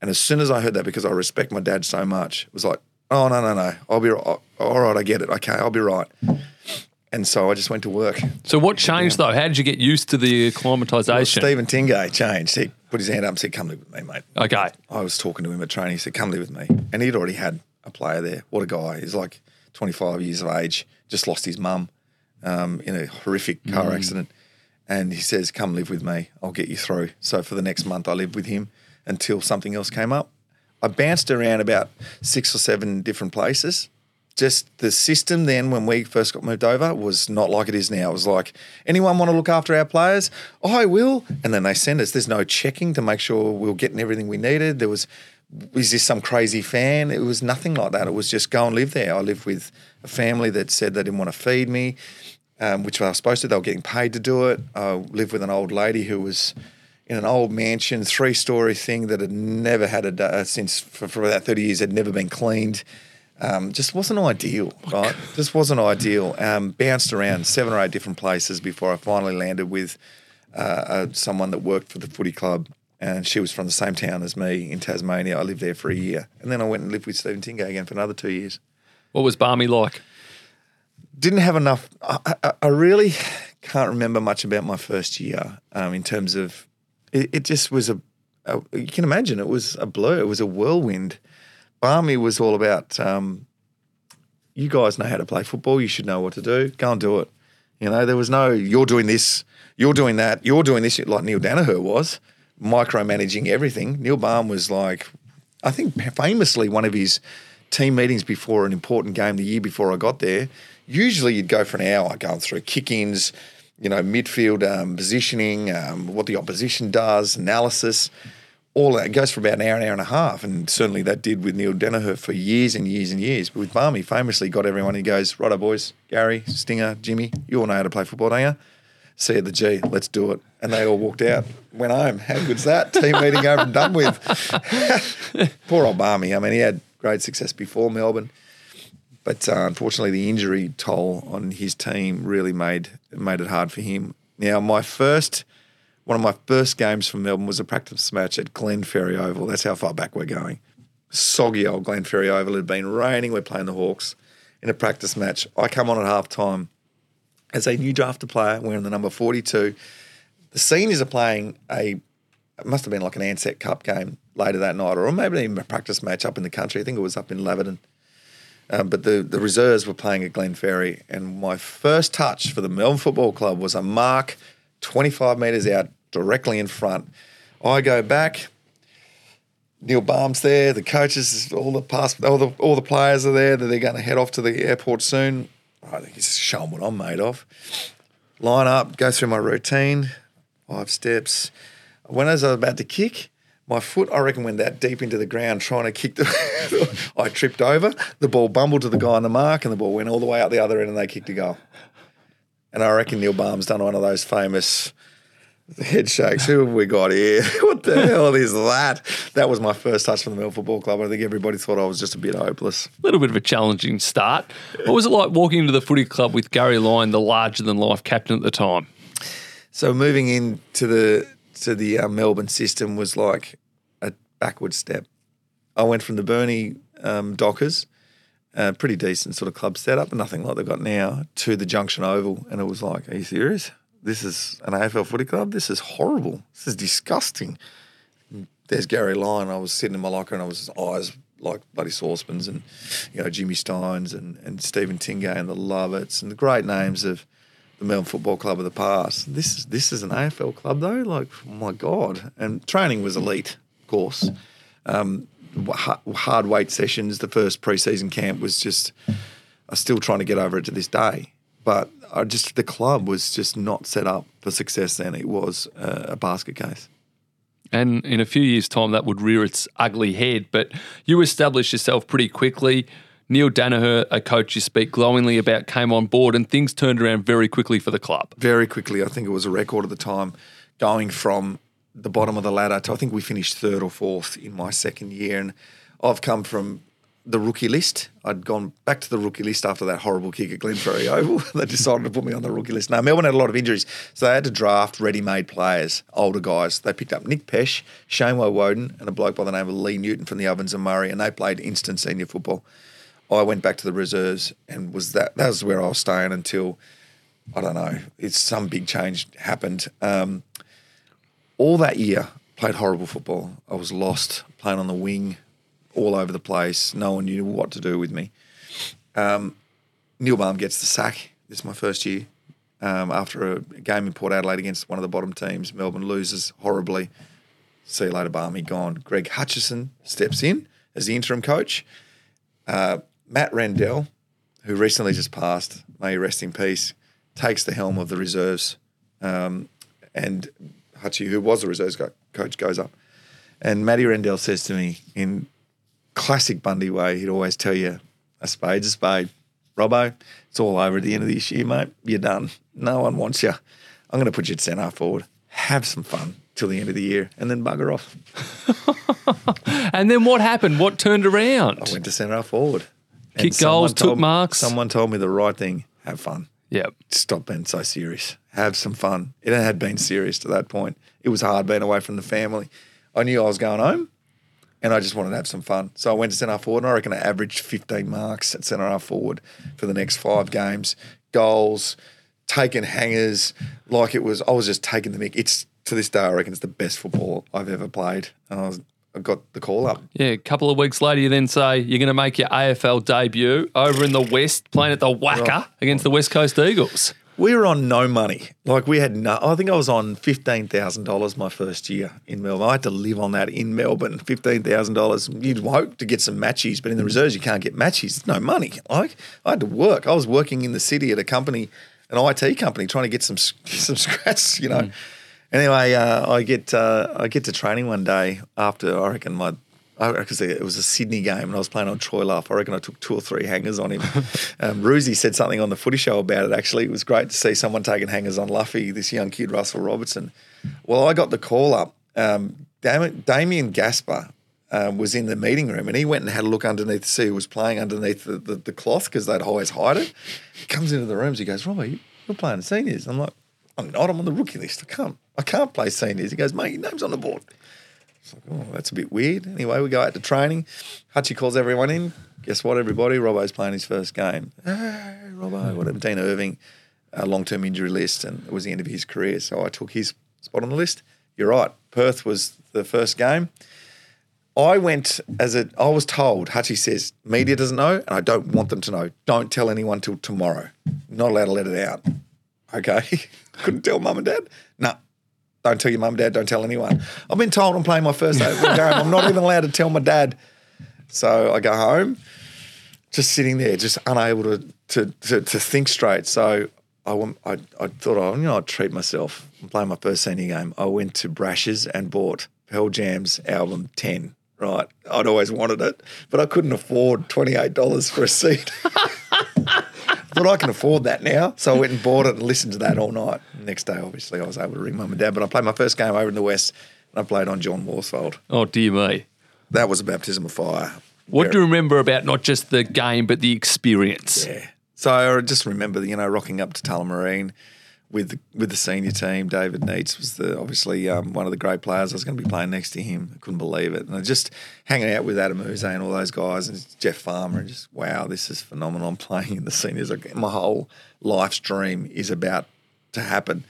And as soon as I heard that, because I respect my dad so much, it was like, "Oh no, no, no, I'll be right. all right. I get it. Okay, I'll be right." And so I just went to work. So what changed though? How did you get used to the Well, acclimatisation? Stephen Tingay changed. He put his hand up and said, Come live with me, mate. okay. I was talking to him at training. He said, Come live with me. And he'd already had a player there. What a guy. He's like 25 years of age, just lost his mum um, in a horrific car accident. And he says, Come live with me. I'll get you through. So for the next month, I lived with him until something else came up. I bounced around about six or seven different places. Just the system then, when we first got moved over, was not like it is now. It was like, anyone want to look after our players? Oh, I will. And then they send us. There's no checking to make sure we we're getting everything we needed. There was, is this some crazy fan? It was nothing like that. It was just go and live there. I lived with a family that said they didn't want to feed me, um, which I was supposed to. They were getting paid to do it. I lived with an old lady who was in an old mansion, three story thing that had never had a da- since for, for about 30 years had never been cleaned. um, just wasn't ideal, right? Just wasn't ideal. Um, bounced around seven or eight different places before I finally landed with uh, uh, someone that worked for the footy club. And she was from the same town as me in Tasmania. I lived there for a year. And then I went and lived with Stephen Tingay again for another two years. What was Barmy like? Didn't have enough. I, I, I really can't remember much about my first year um, in terms of it, it just was a, a, you can imagine it was a blur, it was a whirlwind. Barmy was all about um, you guys know how to play football, you should know what to do, go and do it. You know, there was no you're doing this, you're doing that, you're doing this like Neil Daniher was, micromanaging everything. Neil Balme was like, I think famously one of his team meetings before an important game the year before I got there. Usually you'd go for an hour going through kick-ins, you know, midfield um, positioning, um, what the opposition does, analysis, all that. It goes for about an hour, an hour and a half. And certainly that did with Neil Daniher for years and years and years. But with Barmy, famously got everyone, he goes, righto, boys, Gary, Stinger, Jimmy, you all know how to play football, don't you? See at the G, let's do it. And they all walked out, went home. How good's that? Team meeting over and done with. Poor old Barmy. I mean, he had great success before Melbourne. But uh, unfortunately, the injury toll on his team really made made it hard for him. Now, my first, one of my first games for Melbourne was a practice match at Glenferrie Oval. That's how far back we're going. Soggy old Glenferrie Oval. It had been raining. We're playing the Hawks in a practice match. I come on at half time as a new drafted player wearing the number 42. The seniors are playing a, it must have been like an Ansett Cup game later that night, or maybe even a practice match up in the country. I think it was up in Laverton. Um, but the, the reserves were playing at Glenferrie, and my first touch for the Melbourne Football Club was a mark 25 metres out, directly in front. I go back. Neil Balme's there. The coaches, all the past, all the all the players are there. That they're going to head off to the airport soon. I think he's showing what I'm made of. Line up, go through my routine, five steps. When I was about to kick, my foot, I reckon, went that deep into the ground trying to kick the. I tripped over. The ball bumbled to the guy on the mark, and the ball went all the way out the other end, and they kicked a goal. And I reckon Neil Balme's done one of those famous head shakes. Who have we got here? what the hell is that? That was my first touch from the Melbourne Football Club. I think everybody thought I was just a bit hopeless. A little bit of a challenging start. What was it like walking into the footy club with Gary Lyon, the larger than life captain at the time? So moving into the to the uh, Melbourne system was like backward step. I went from the Burnie um, Dockers, uh, pretty decent sort of club setup, nothing like they've got now, to the Junction Oval, and it was like, are you serious? This is an AFL footy club. This is horrible. This is disgusting. There's Gary Lyon. I was sitting in my locker and I was eyes like bloody saucepans and you know Jimmy Stynes and, and Stephen Tingay and the Lovets and the great names of the Melbourne Football Club of the past. This is this is an AFL club though. Like oh my god! And training was elite, course. Um, hard weight sessions. The first preseason camp was just. I'm still trying to get over it to this day. But I just the club was just not set up for success. Then it was a basket case. And in a few years' time, that would rear its ugly head. But you established yourself pretty quickly. Neil Daniher, a coach you speak glowingly about, came on board and things turned around very quickly for the club. Very quickly. I think it was a record at the time, going from the bottom of the ladder to I think we finished third or fourth in my second year. And I've come from the rookie list. I'd gone back to the rookie list after that horrible kick at Glenferrie Oval. they decided to put me on the rookie list. Now, Melbourne had a lot of injuries, so they had to draft ready-made players, older guys. They picked up Nick Pesh, Shane Woewodin, and a bloke by the name of Lee Newton from the Ovens and Murray, and they played instant senior football. I went back to the reserves and was that that was where I was staying until I don't know. It's some big change happened. Um, all that year, played horrible football. I was lost playing on the wing, all over the place. No one knew what to do with me. Um, Neil Balme gets the sack. This is my first year. Um, after a game in Port Adelaide against one of the bottom teams, Melbourne loses horribly. See you later, Barmy. Gone. Greg Hutchison steps in as the interim coach. Uh, Matt Rendell, who recently just passed, may rest in peace, takes the helm of the reserves. Um, and Hutchie, who was the reserves coach, goes up. And Matty Rendell says to me in classic Bundy way, he'd always tell you, a spade's a spade. Robbo, it's all over at the end of this year, mate. You're done. No one wants you. I'm going to put you at centre forward. Have some fun till the end of the year and then bugger off. and then what happened? What turned around? I went to centre forward. Kick goals, took marks. Someone told me the right thing: have fun. Yep. Stop being so serious. Have some fun. It had been serious to that point. It was hard being away from the family. I knew I was going home, and I just wanted to have some fun. So I went to centre half forward, and I reckon I averaged 15 marks at centre half forward for the next five games. Goals, taking hangers, like it was. I was just taking the mick. It's to this day, I reckon it's the best football I've ever played, and I was. I got the call up. Yeah, a couple of weeks later, you then say you're going to make your AFL debut over in the West, playing at the WACA oh. against the West Coast Eagles. We were on no money. Like we had no. I think I was on fifteen thousand dollars my first year in Melbourne. I had to live on that in Melbourne. Fifteen thousand dollars. You'd hope to get some matches, but in the reserves you can't get matches. There's no money. Like I had to work. I was working in the city at a company, an IT company, trying to get some some scratch. You know. Anyway, uh, I get uh, I get to training one day after I reckon my because it was a Sydney game and I was playing on Troy Luff. I reckon I took two or three hangers on him. um, Roosie said something on the footy show about it, actually. It was great to see someone taking hangers on Luffy, this young kid, Russell Robertson. Well, I got the call up. Um, Dam- Damien Gasper um, was in the meeting room and he went and had a look underneath to see who was playing underneath the, the, the cloth because they'd always hide it. He comes into the rooms, he goes, Robbo, you- you're playing seniors. I'm like, I'm not, I'm on the rookie list. I can't, I can't play seniors. He goes, mate, your name's on the board. It's like, oh, that's a bit weird. Anyway, we go out to training. Hutchie calls everyone in. Guess what, everybody? Robbo's playing his first game. Hey, Robbo, whatever. Dean Irving, a long term injury list, and it was the end of his career. So I took his spot on the list. You're right. Perth was the first game. I went as a, I was told, Hutchie says, media doesn't know, and I don't want them to know. Don't tell anyone till tomorrow. Not allowed to let it out. Okay. Couldn't tell mum and dad? No. Don't tell your mum dad, don't tell anyone. I've been told I'm playing my first AFL game. I'm not even allowed to tell my dad. So I go home, just sitting there, just unable to to to, to think straight. So I, went, I I thought, oh, you know, I'd treat myself. I'm playing my first senior game. I went to Brash's and bought Pearl Jam's album 10. Right. I'd always wanted it, but I couldn't afford $28 for a seat. Thought I can afford that now. So I went and bought it and listened to that all night. Next day, obviously, I was able to ring mum and dad. But I played my first game over in the West and I played on John Worsfold. Oh, dear me. That was a baptism of fire. What do you remember about not just the game, but the experience? Yeah. So I just remember, you know, rocking up to Tullamarine with with the senior team. David Neitz was the obviously um, one of the great players. I was going to be playing next to him. I couldn't believe it. And I just hanging out with Adem Yze and all those guys and Jeff Farmer and just wow, this is phenomenal. I'm playing in the seniors. Like, My whole life's dream is about to happen.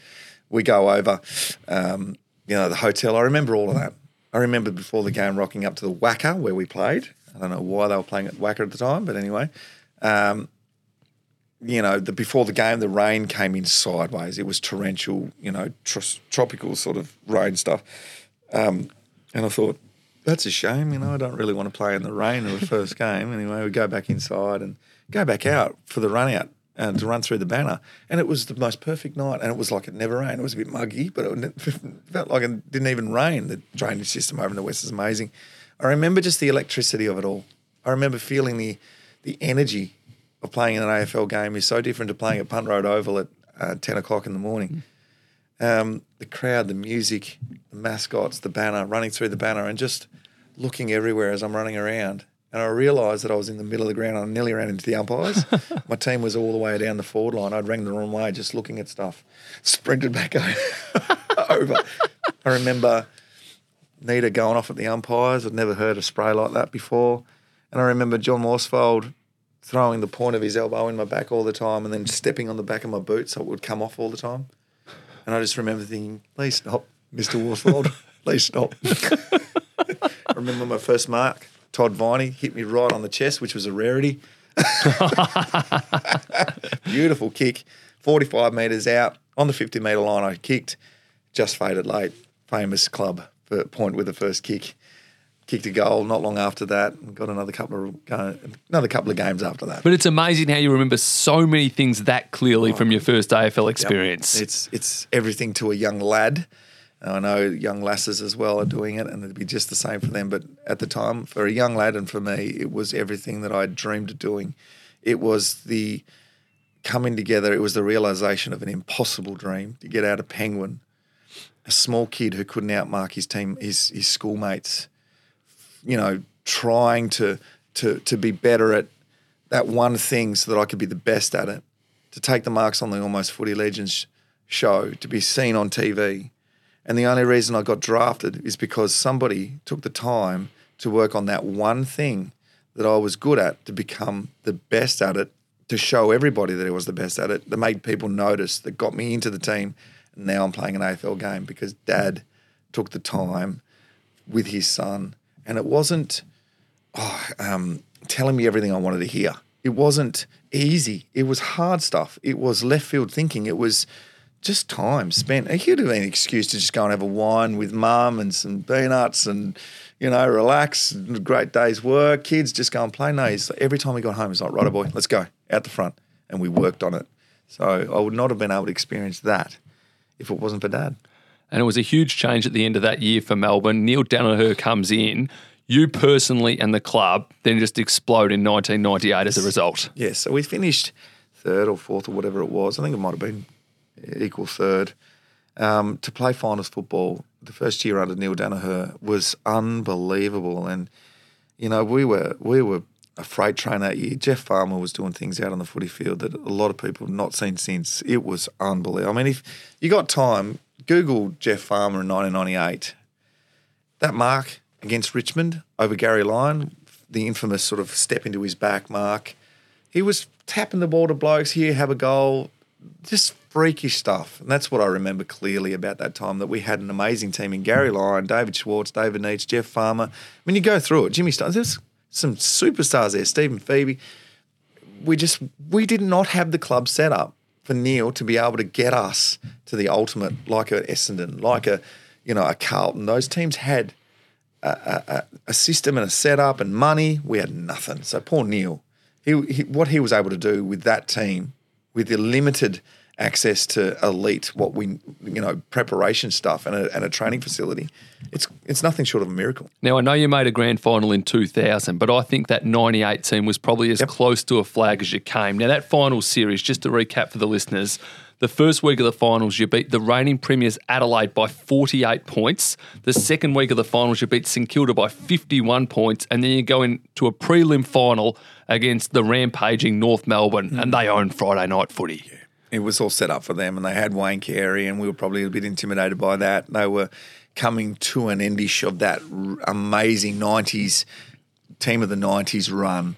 We go over, um, you know, the hotel. I remember all of that. I remember before the game rocking up to the WACA where we played. I don't know why they were playing at WACA at the time, but anyway. Um, you know, the, before the game, the rain came in sideways. It was torrential, you know, tr- tropical sort of rain stuff. Um, and I thought, that's a shame. You know, I don't really want to play in the rain in the first game. Anyway, we go back inside and go back out for the run out and to run through the banner. And it was the most perfect night. And it was like it never rained. It was a bit muggy, but it felt like it didn't even rain. The drainage system over in the west is amazing. I remember just the electricity of it all. I remember feeling the the energy of playing in an AFL game is so different to playing at Punt Road Oval at uh, 10 o'clock in the morning. Um, the crowd, the music, the mascots, the banner, running through the banner and just looking everywhere as I'm running around. And I realised that I was in the middle of the ground. I nearly ran into the umpires. My team was all the way down the forward line. I'd rang the wrong way just looking at stuff. Sprinted back over. I remember Nita going off at the umpires. I'd never heard a spray like that before. And I remember John Worsfold throwing the point of his elbow in my back all the time and then stepping on the back of my boot so it would come off all the time. And I just remember thinking, please stop, Mr. Worsfold. please stop. I remember my first mark. Todd Viney hit me right on the chest, which was a rarity. Beautiful kick. 45 metres out. On the 50 metre line, I kicked. Just faded late. Famous club for point with the first kick. Kicked a goal not long after that. and Got another couple of uh, another couple of games after that. But it's amazing how you remember so many things that clearly from your first AFL experience. It's it's everything to a young lad. And I know young lasses as well are doing it, and it'd be just the same for them. But at the time, for a young lad and for me, it was everything that I dreamed of doing. It was the coming together. It was the realization of an impossible dream to get out of Penguin, a small kid who couldn't outmark his team, his his schoolmates. You know, trying to to to be better at that one thing so that I could be the best at it, to take the marks on the Almost Footy Legends show, to be seen on TV. And the only reason I got drafted is because somebody took the time to work on that one thing that I was good at to become the best at it, to show everybody that I was the best at it, that made people notice, that got me into the team. And now I'm playing an AFL game because dad took the time with his son. And it wasn't oh, um, telling me everything I wanted to hear. It wasn't easy. It was hard stuff. It was left field thinking. It was just time spent. He would have been an excuse to just go and have a wine with mum and some peanuts and, you know, relax, great day's work. Kids just go and play. No, every time we got home, he's like, right, boy, let's go out the front. And we worked on it. So I would not have been able to experience that if it wasn't for dad. And it was a huge change at the end of that year for Melbourne. Neil Daniher comes in. You personally and the club then just explode in 1998 as a result. Yes. So we finished third or fourth or whatever it was. I think it might have been equal third. Um, to play finals football the first year under Neil Daniher was unbelievable, and you know we were we were a freight train that year. Jeff Farmer was doing things out on the footy field that a lot of people have not seen since. It was unbelievable. I mean, if you got time, Google Jeff Farmer in 1998. That mark against Richmond over Gary Lyon, the infamous sort of step into his back mark. He was tapping the ball to blokes here, have a goal, just freakish stuff. And that's what I remember clearly about that time that we had an amazing team in Gary Lyon, David Schwarz, David Neitz, Jeff Farmer. I mean, you go through it, Jimmy there's some superstars there, Steven Febey. We just, we did not have the club set up for Neil to be able to get us to the ultimate, like a Essendon, like a, you know, a Carlton. Those teams had a, a, a system and a setup and money. We had nothing. So poor Neil, he, he, what he was able to do with that team, with the limited access to elite, what we, you know, preparation stuff and a, and a training facility, it's it's nothing short of a miracle. Now I know you made a grand final in 2000, but I think that 98 team was probably as yep. close to a flag as you came. Now that final series, just to recap for the listeners. The first week of the finals, you beat the reigning premiers Adelaide by 48 points. The second week of the finals, you beat St Kilda by 51 points. And then you go into a prelim final against the rampaging North Melbourne, mm. and they own Friday night footy. Yeah. It was all set up for them, and they had Wayne Carey, and we were probably a bit intimidated by that. They were coming to an endish of that amazing 90s team of the 90s run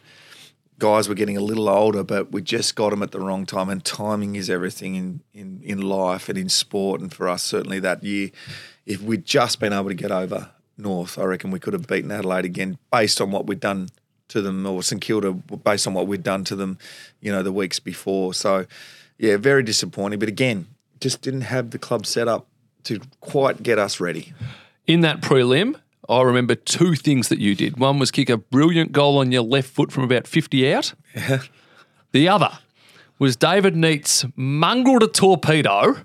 guys were getting a little older, but we just got them at the wrong time. And timing is everything in, in, in life and in sport. And for us, certainly that year, if we'd just been able to get over North, I reckon we could have beaten Adelaide again based on what we'd done to them, or St Kilda based on what we'd done to them, you know, the weeks before. So, yeah, very disappointing. But again, just didn't have the club set up to quite get us ready. In that prelim, I remember two things that you did. One was kick a brilliant goal on your left foot from about 50 out. the other was David Neitz mongreled a torpedo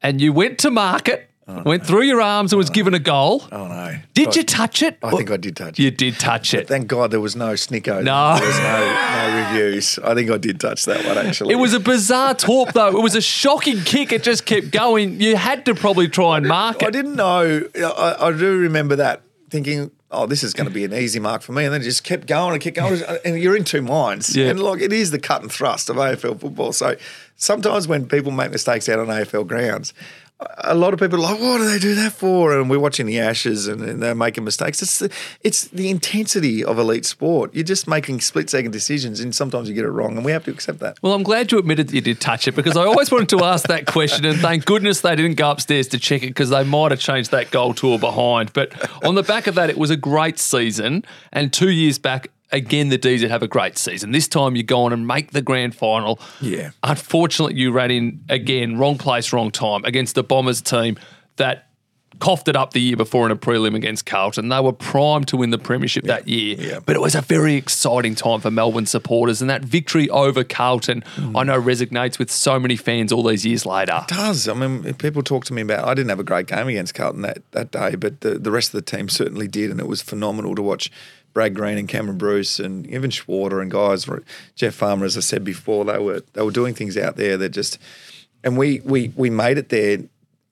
and you went to market Oh, Went through your arms and was given a goal. Oh no! Did you touch it? I think I did touch it. You did touch it. Thank God there was no snicko. No, there was no, no reviews. I think I did touch that one actually. It was a bizarre torp though. It was a shocking kick. It just kept going. You had to probably try and mark it. I didn't know. I, I do remember that thinking, oh, this is going to be an easy mark for me. And then it just kept going and kept going. And you're in two minds. Yeah. And like, it is the cut and thrust of AFL football. So sometimes when people make mistakes out on AFL grounds, a lot of people are like, what do they do that for? And we're watching the Ashes and, and they're making mistakes. It's the, it's the intensity of elite sport. You're just making split second decisions and sometimes you get it wrong and we have to accept that. Well, I'm glad you admitted that you did touch it because I always wanted to ask that question and thank goodness they didn't go upstairs to check it because they might have changed that goal tour behind. But on the back of that, it was a great season. And two years back, again, the D's have a great season. This time you go on and make the grand final. Yeah. Unfortunately, you ran in again, wrong place, wrong time against the Bombers team that coughed it up the year before in a prelim against Carlton. They were primed to win the premiership yeah. that year. Yeah. But it was a very exciting time for Melbourne supporters. And that victory over Carlton, mm. I know, resonates with so many fans all these years later. It does. I mean, people talk to me about I didn't have a great game against Carlton that, that day, but the, the rest of the team certainly did. And it was phenomenal to watch Brad Green and Cameron Bruce and even Schwarter and guys, Jeff Farmer, as I said before, they were they were doing things out there that just, and we we we made it there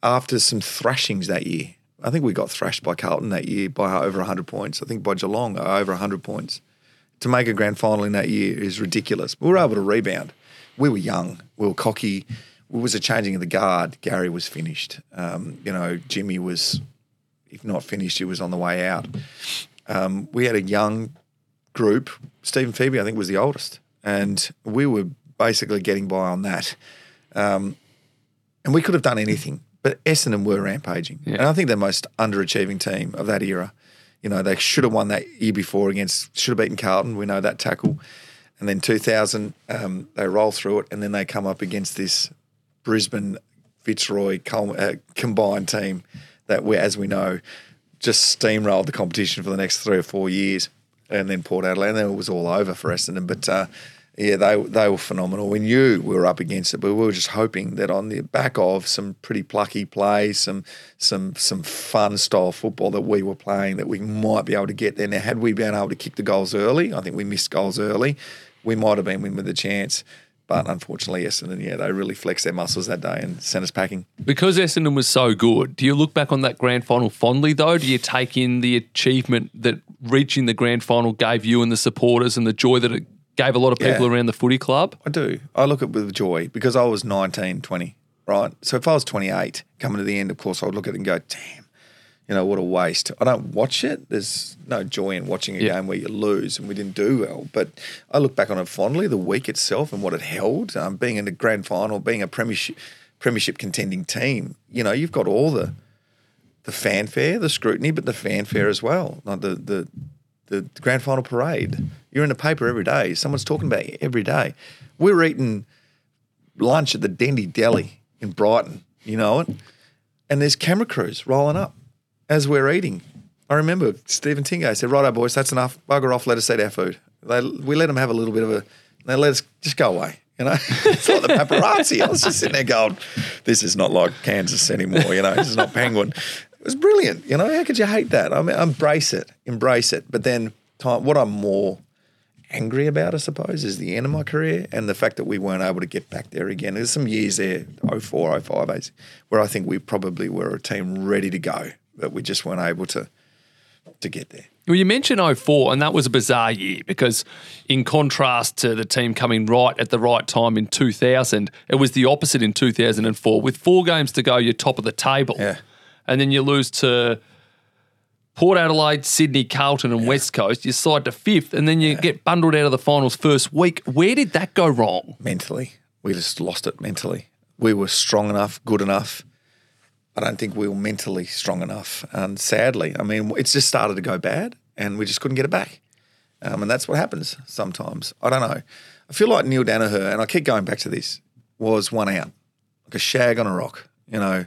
after some thrashings that year. I think we got thrashed by Carlton that year by over 100 points. I think by Geelong over 100 points. to make a grand final in that year is ridiculous. We were able to rebound. We were young. We were cocky. It was a changing of the guard. Gary was finished. Um, you know, Jimmy was, if not finished, he was on the way out. Um, we had a young group. Steven Febey, I think, was the oldest, and we were basically getting by on that. Um, and we could have done anything, but Essendon were rampaging, Yeah. and I think the most underachieving team of that era. You know, they should have won that year before against, should have beaten Carlton. We know that tackle. And then 2000, um, they roll through it, and then they come up against this Brisbane Fitzroy uh, combined team that, we, as we know, just steamrolled the competition for the next three or four years. And then Port Adelaide, and then it was all over for Essendon. But uh, yeah, they they were phenomenal. We knew we were up against it, but we were just hoping that on the back of some pretty plucky plays, some some some fun style football that we were playing, that we might be able to get there. Now, had we been able to kick the goals early, I think we missed goals early. We might have been in with a chance, but mm. unfortunately, Essendon, yeah, they really flexed their muscles that day and sent us packing. Because Essendon was so good, do you look back on that grand final fondly, though? Do you take in the achievement that reaching the grand final gave you and the supporters and the joy that it gave a lot of people Yeah. around the footy club? I do. I look at it with joy because I was 19, 20, right? So if I was 28 coming to the end, of course, I would look at it and go, damn, you know, what a waste. I don't watch it. There's no joy in watching a Yeah. game where you lose and we didn't do well. But I look back on it fondly, the week itself and what it held, um, being in the grand final, being a premiership, premiership contending team. You know, you've got all the the fanfare, the scrutiny, but the fanfare as well. Like the the the grand final parade. You're in the paper every day. Someone's talking about you every day. We're eating lunch at the Dendy Deli in Brighton. You know it, and there's camera crews rolling up as we're eating. I remember Stephen Tingay said, "Righto, boys, that's enough. Bugger off. Let us eat our food." They, we let them have a little bit of a. They let us just go away. You know, it's like the paparazzi. I was just sitting there going, "This is not like Kansas anymore." You know, this is not Penguin. It was brilliant. You know, how could you hate that? I mean, embrace it, embrace it. But then, time, what I'm more angry about, I suppose, is the end of my career and the fact that we weren't able to get back there again. There's some years there, 04, 05, where I think we probably were a team ready to go, but we just weren't able to to get there. Well, you mentioned 04, and that was a bizarre year because, in contrast to the team coming right at the right time in 2000, it was the opposite in 2004. With four games to go, you're top of the table. Yeah. And then you lose to Port Adelaide, Sydney, Carlton, and West Coast. You slide to fifth, and then you get bundled out of the finals first week. Where did that go wrong? mentally. We just lost it mentally. We were strong enough, good enough. I don't think we were mentally strong enough. And sadly, I mean, it's just started to go bad and we just couldn't get it back. Um, and that's what happens sometimes. I don't know. I feel like Neil Daniher, and I keep going back to this, was one out, like a shag on a rock, you know,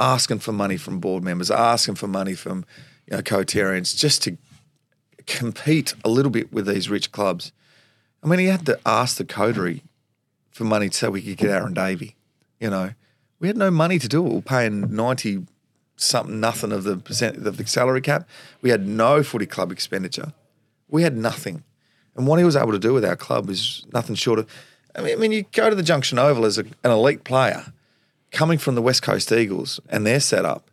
asking for money from board members, asking for money from, you know, co-terrans just to compete a little bit with these rich clubs. I mean, he had to ask the coterie for money so we could get Aaron Davey. You know, we had no money to do it. We were paying ninety something nothing of the percent of the salary cap. We had no footy club expenditure. We had nothing, and what he was able to do with our club was nothing short of. I mean, I mean you go to the Junction Oval as a, an elite player, coming from the West Coast Eagles and their setup,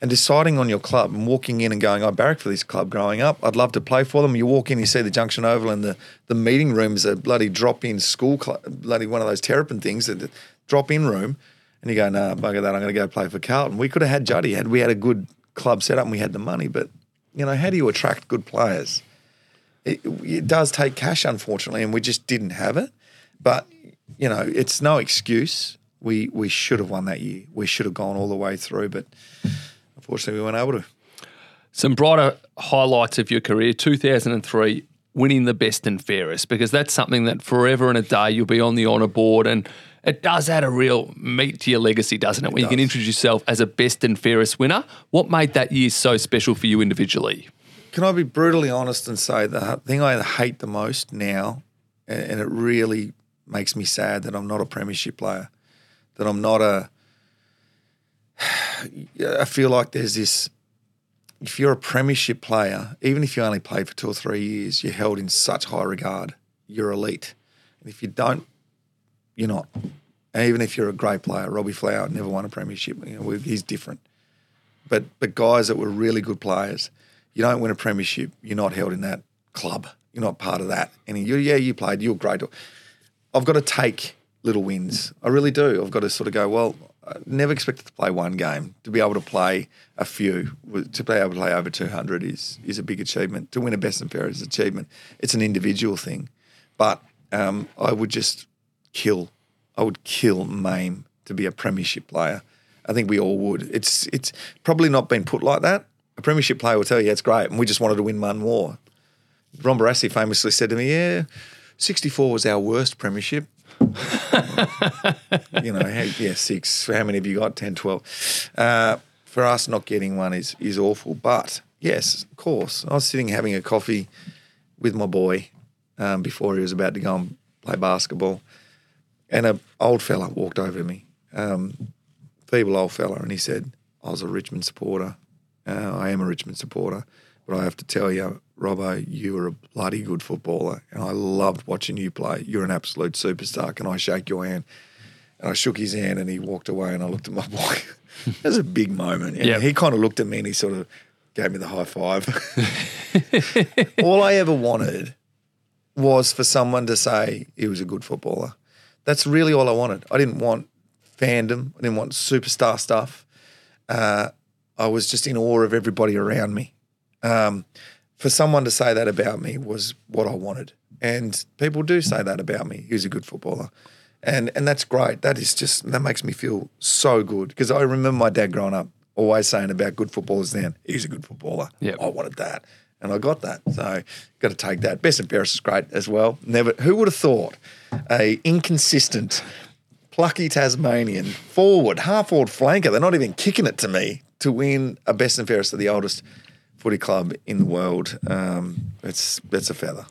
and deciding on your club and walking in and going, I barrack for this club growing up. I'd love to play for them. You walk in, you see the Junction Oval, and the, the meeting room is a bloody drop in school, club, bloody one of those terrapin things, that drop in room. And you go, nah, bugger that, I'm going to go play for Carlton. We could have had Juddy had we had a good club set up and we had the money. But, you know, how do you attract good players? It, it does take cash, unfortunately, and we just didn't have it. But, you know, it's no excuse. We, we should have won that year. We should have gone all the way through, but unfortunately, we weren't able to. Some brighter highlights of your career 2003, winning the best and fairest, because that's something that forever and a day you'll be on the honour board. And it does add a real meat to your legacy, doesn't it? When you can introduce yourself as a best and fairest winner. What made that year so special for you individually? Can I be brutally honest and say the thing I hate the most now, and it really makes me sad that I'm not a premiership player, that I'm not a. I feel like there's this. If you're a premiership player, even if you only played for two or three years, you're held in such high regard. You're elite, and if you don't, you're not. And even if you're a great player, Robbie Flower never won a premiership. You know, he's different. But but guys that were really good players, you don't win a premiership, you're not held in that club. you're not part of that. And he, yeah, you played. You're great. I've got to take little wins. I really do. I've got to sort of go. Well, I never expected to play one game. To be able to play a few, to be able to play over 200 is is a big achievement. To win a best and fairest achievement. It's an individual thing, but um, I would just kill. I would kill maim to be a premiership player. I think we all would. It's it's probably not been put like that. A premiership player will tell you it's great, and we just wanted to win one more. Ron Barassi famously said to me, "Yeah, 64 was our worst premiership." you know, hey, yeah, six. How many have you got? 10, 12. Uh, for us, not getting one is is awful. But yes, of course, I was sitting having a coffee with my boy um, before he was about to go and play basketball, and an old fella walked over to me, um, feeble old fella, and he said, "I was a Richmond supporter. Uh, I am a Richmond supporter, but I have to tell you, Robbo, you were a bloody good footballer, and I loved watching you play. You're an absolute superstar. Can I shake your hand?" And I shook his hand, and he walked away, and I looked at my boy. it was a big moment. Yep. He kind of looked at me, and he sort of gave me the high five. All I ever wanted was for someone to say he was a good footballer. That's really all I wanted. I didn't want fandom. I didn't want superstar stuff. Uh, I was just in awe of everybody around me. Um, for someone to say that about me was what I wanted, and people do say that about me. He was a good footballer, and and that's great. That is just that makes me feel so good because I remember my dad growing up always saying about good footballers. Then he's a good footballer. Yep. I wanted that, and I got that. So got to take that. Best and fairest is great as well. Never. Who would have thought a inconsistent, plucky Tasmanian forward, half forward flanker? They're not even kicking it to me to win a best and fairest of the oldest footy club in the world. Um, it's a feather.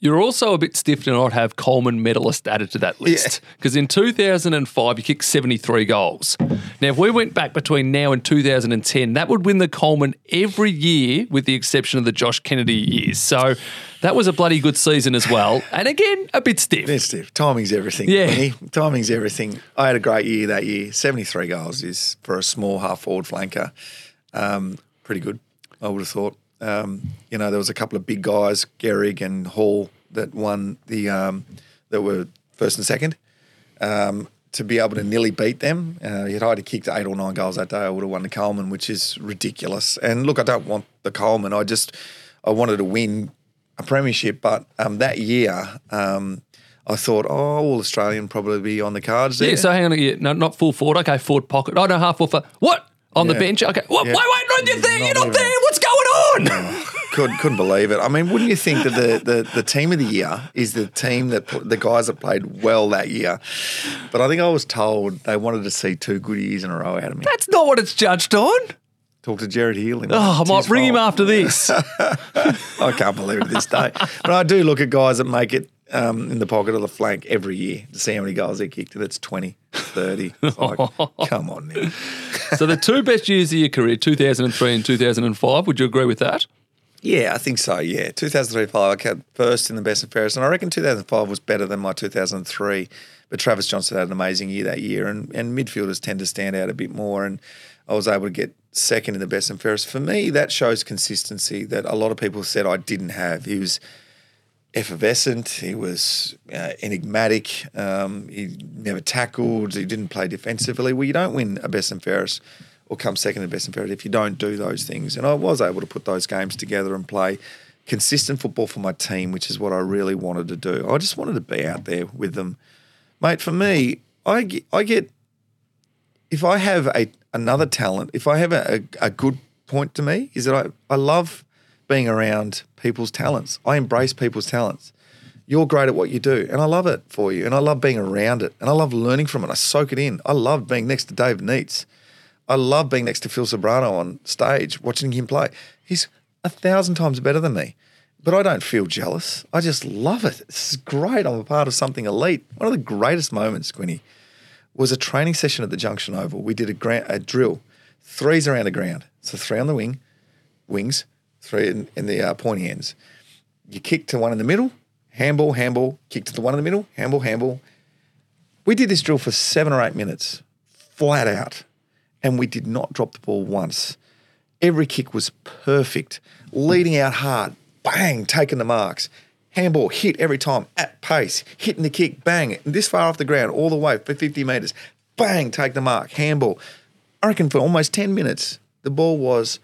You're also a bit stiff to not have Coleman medalist added to that list because in 2005 you kicked 73 goals. Now, if we went back between now and 2010, that would win the Coleman every year, with the exception of the Josh Kennedy years. So that was a bloody good season as well. And again, a bit stiff. It's Steve. Timing's everything. Yeah. Timing's everything. I had a great year that year. 73 goals is for a small half forward flanker. Um, pretty good, I would have thought. Um, you know, there was a couple of big guys, Gehrig and Hall, that won the um, that were first and second. Um, to be able to nearly beat them, uh, if I'd have kicked eight or nine goals that day, I would have won the Coleman, which is ridiculous. And look, I don't want the Coleman. I just I wanted to win a premiership, but um, that year. Um, I thought, oh, all Australian probably be on the cards there. Yeah, so hang on. Yeah, no, not full forward. Okay, forward pocket. Oh, no, half forward. What? On the bench? Okay. What? Yeah. Wait, wait, not you there. Not You're not there. What's on? Oh, couldn't couldn't believe it. I mean, wouldn't you think that the, the, the team of the year is the team that put, the guys that played well that year? But I think I was told they wanted to see two good years in a row out of me. That's not what it's judged on. Talk to Jared Healy. Oh, I might ring him after this. I can't believe it to this day. But I do look at guys that make it um, in the pocket of the flank every year to see how many goals they kicked. And it's 20, 30. It's like, come on now. so the two best years of your career, 2003 and 2005. Would you agree with that? Yeah, I think so. Yeah, 2003 5, I came first in the best and fairest, and I reckon 2005 was better than my 2003. But Travis Johnson had an amazing year that year, and, and midfielders tend to stand out a bit more. And I was able to get second in the best and fairest. For me, that shows consistency that a lot of people said I didn't have. He was effervescent. He was uh, enigmatic. Um, he never tackled. He didn't play defensively. Well, you don't win a best and fairest or come second in best and fairest if you don't do those things. And I was able to put those games together and play consistent football for my team, which is what I really wanted to do. I just wanted to be out there with them, mate. For me, I get, I get if I have a another talent, if I have a, a, a good point to me, is that I, I love being around people's talents. I embrace people's talents. You're great at what you do, and I love it for you, and I love being around it, and I love learning from it. I soak it in. I love being next to Dave Neitz. I love being next to Phil Sobrano on stage, watching him play. He's a thousand times better than me, but I don't feel jealous. I just love it. This is great. I'm a part of something elite. One of the greatest moments, Quinny, was a training session at the Junction Oval. We did a, a drill, threes around the ground. So three on the wing, wings, three in, in the uh, pointy ends. You kick to one in the middle, handball, handball, kick to the one in the middle, handball, handball. We did this drill for seven or eight minutes, flat out, and we did not drop the ball once. Every kick was perfect, leading out hard, bang, taking the marks, handball hit every time at pace, hitting the kick, bang, this far off the ground, all the way for 50 metres, bang, take the mark, handball. I reckon for almost 10 minutes, the ball was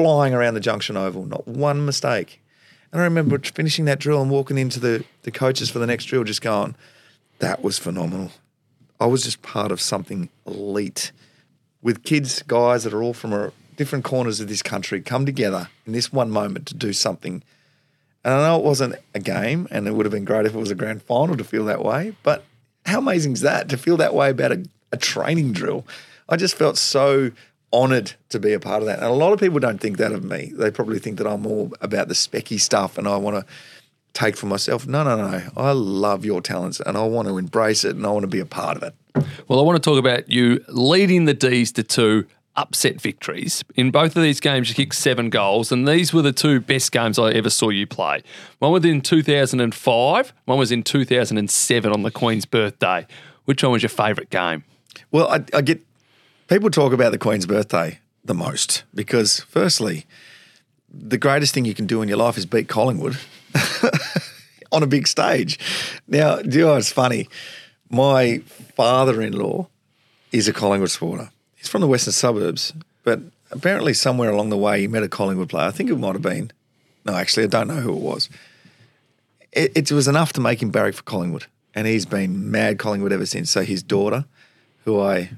flying around the junction oval, not one mistake. And I remember finishing that drill and walking into the, the coaches for the next drill, just going, that was phenomenal. I was just part of something elite with kids, guys that are all from a, different corners of this country come together in this one moment to do something. And I know it wasn't a game, and it would have been great if it was a grand final to feel that way. But how amazing is that to feel that way about a, a training drill? I just felt so honoured to be a part of that. And a lot of people don't think that of me. They probably think that I'm more about the specky stuff and I want to take for myself. No, no, no. I love your talents and I want to embrace it and I want to be a part of it. Well, I want to talk about you leading the D's to two upset victories. In both of these games, you kicked seven goals, and these were the two best games I ever saw you play. One was in 2005, one was in 2007 on the Queen's birthday. Which one was your favourite game? Well, I, I get people talk about the Queen's birthday the most because, firstly, the greatest thing you can do in your life is beat Collingwood on a big stage. Now, do you know what's funny? My father in law is a Collingwood supporter. He's from the western suburbs, but apparently somewhere along the way he met a Collingwood player. I think it might have been. No, actually, I don't know who it was. It, it was enough to make him barrack for Collingwood, and he's been mad Collingwood ever since. So his daughter, who I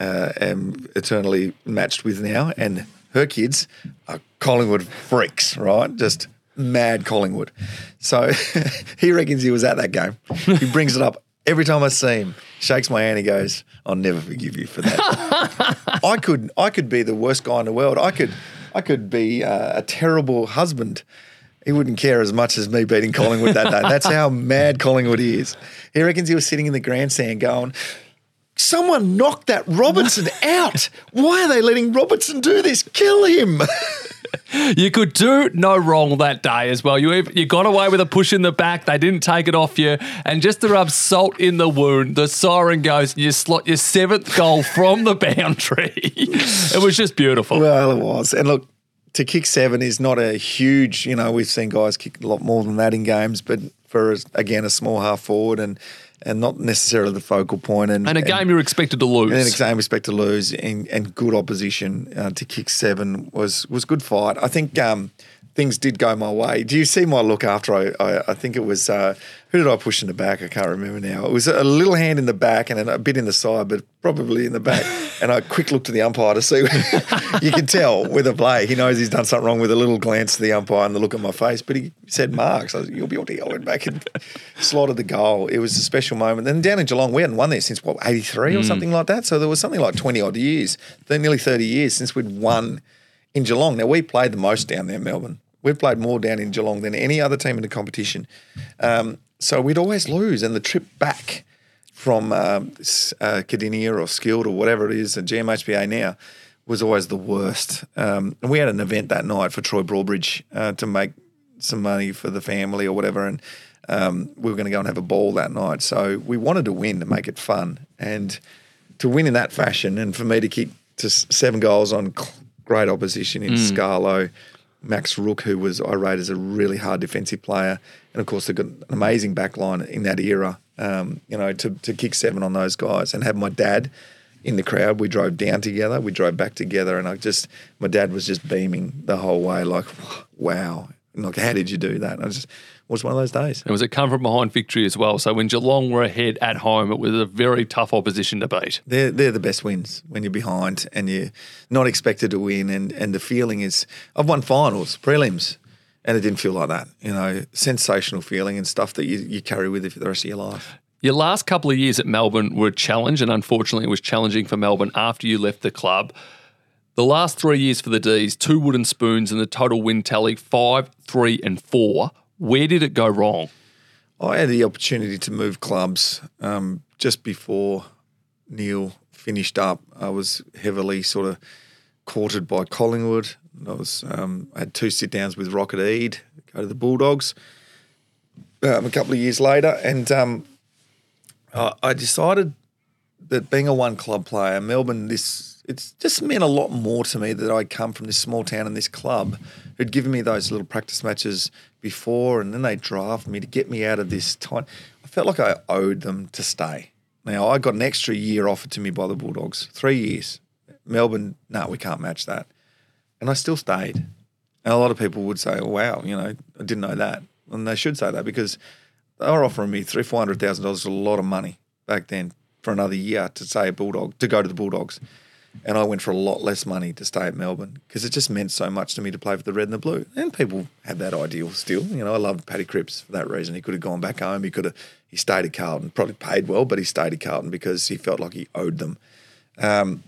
uh, am eternally matched with now, and her kids are Collingwood freaks, right? Just mad Collingwood. So he reckons he was at that game. He brings it up every time I see him. Shakes my hand. He goes, "I'll never forgive you for that." I could, I could be the worst guy in the world. I could, I could be uh, a terrible husband. He wouldn't care as much as me beating Collingwood that day. That's how mad Collingwood is. He reckons he was sitting in the grandstand going, Someone knocked that Robertson out. Why are they letting Robertson do this? Kill him. you could do no wrong that day as well. You you got away with a push in the back. They didn't take it off you, and just to rub salt in the wound, the siren goes. You slot your seventh goal from the boundary. it was just beautiful. Well, it was, and look. To kick seven is not a huge, you know, we've seen guys kick a lot more than that in games, but for, again, a small half forward and and not necessarily the focal point. And, and a game and, you're expected to lose. And a game expected to lose, and, and good opposition uh, to kick seven was was good fight. I think um, things did go my way. Do you see my look after I? I, I think it was uh, who did I push in the back? I can't remember now. It was a little hand in the back and a bit in the side, but probably in the back. and I quick looked to the umpire to see. you can tell with a play, he knows he's done something wrong with a little glance to the umpire and the look at my face. But he said, "Mark, so you'll be able to." I went back and slotted the goal. It was a special moment. Then down in Geelong, we hadn't won there since what eighty three mm. or something like that. So there was something like twenty odd years, nearly thirty years since we'd won in Geelong. Now we played the most down there, Melbourne. We've played more down in Geelong than any other team in the competition. Um, so we'd always lose. And the trip back from um, uh, Kardinia or Skilled or whatever it is, at GMHBA now, was always the worst. Um, and we had an event that night for Troy Broadbridge uh, to make some money for the family or whatever. And um, we were going to go and have a ball that night. So we wanted to win to make it fun. And to win in that fashion and for me to kick to seven goals on great opposition in mm. Scarlo – Max Rooke, who was I rate as a really hard defensive player, and of course they've got an amazing backline in that era. Um, you know, to to kick seven on those guys and have my dad in the crowd. We drove down together, we drove back together, and I just my dad was just beaming the whole way, like, wow, like how did you do that? I just was one of those days. It was a come from behind victory as well. So when Geelong were ahead at home, it was a very tough opposition to beat. They're, they're the best wins when you're behind and you're not expected to win. And, and the feeling is, I've won finals, prelims, and it didn't feel like that. You know, sensational feeling and stuff that you, you carry with you for the rest of your life. Your last couple of years at Melbourne were a challenge, and unfortunately, it was challenging for Melbourne after you left the club. The last three years for the D's, two wooden spoons and the total win tally five, three, and four. Where did it go wrong? I had the opportunity to move clubs um, just before Neil finished up. I was heavily sort of courted by Collingwood. I was um, I had two sit downs with Rocket Eade, go to the Bulldogs. Um, a couple of years later, and um, I, I decided that being a one club player, Melbourne this it's just meant a lot more to me that I come from this small town and this club who'd given me those little practice matches before, and then they drafted me to get me out of this time. I felt like I owed them to stay. Now I got an extra year offered to me by the Bulldogs, three years. Melbourne, no, we can't match that, and I still stayed. And a lot of people would say, oh, "Wow, you know, I didn't know that," and they should say that because they were offering me three, four hundred thousand dollars, a lot of money back then for another year to stay at Bulldog to go to the Bulldogs. And I went for a lot less money to stay at Melbourne because it just meant so much to me to play for the red and the blue. And people had that ideal still. You know, I loved Paddy Cripps for that reason. He could have gone back home. He could have he stayed at Carlton, probably paid well, but he stayed at Carlton because he felt like he owed them. Um,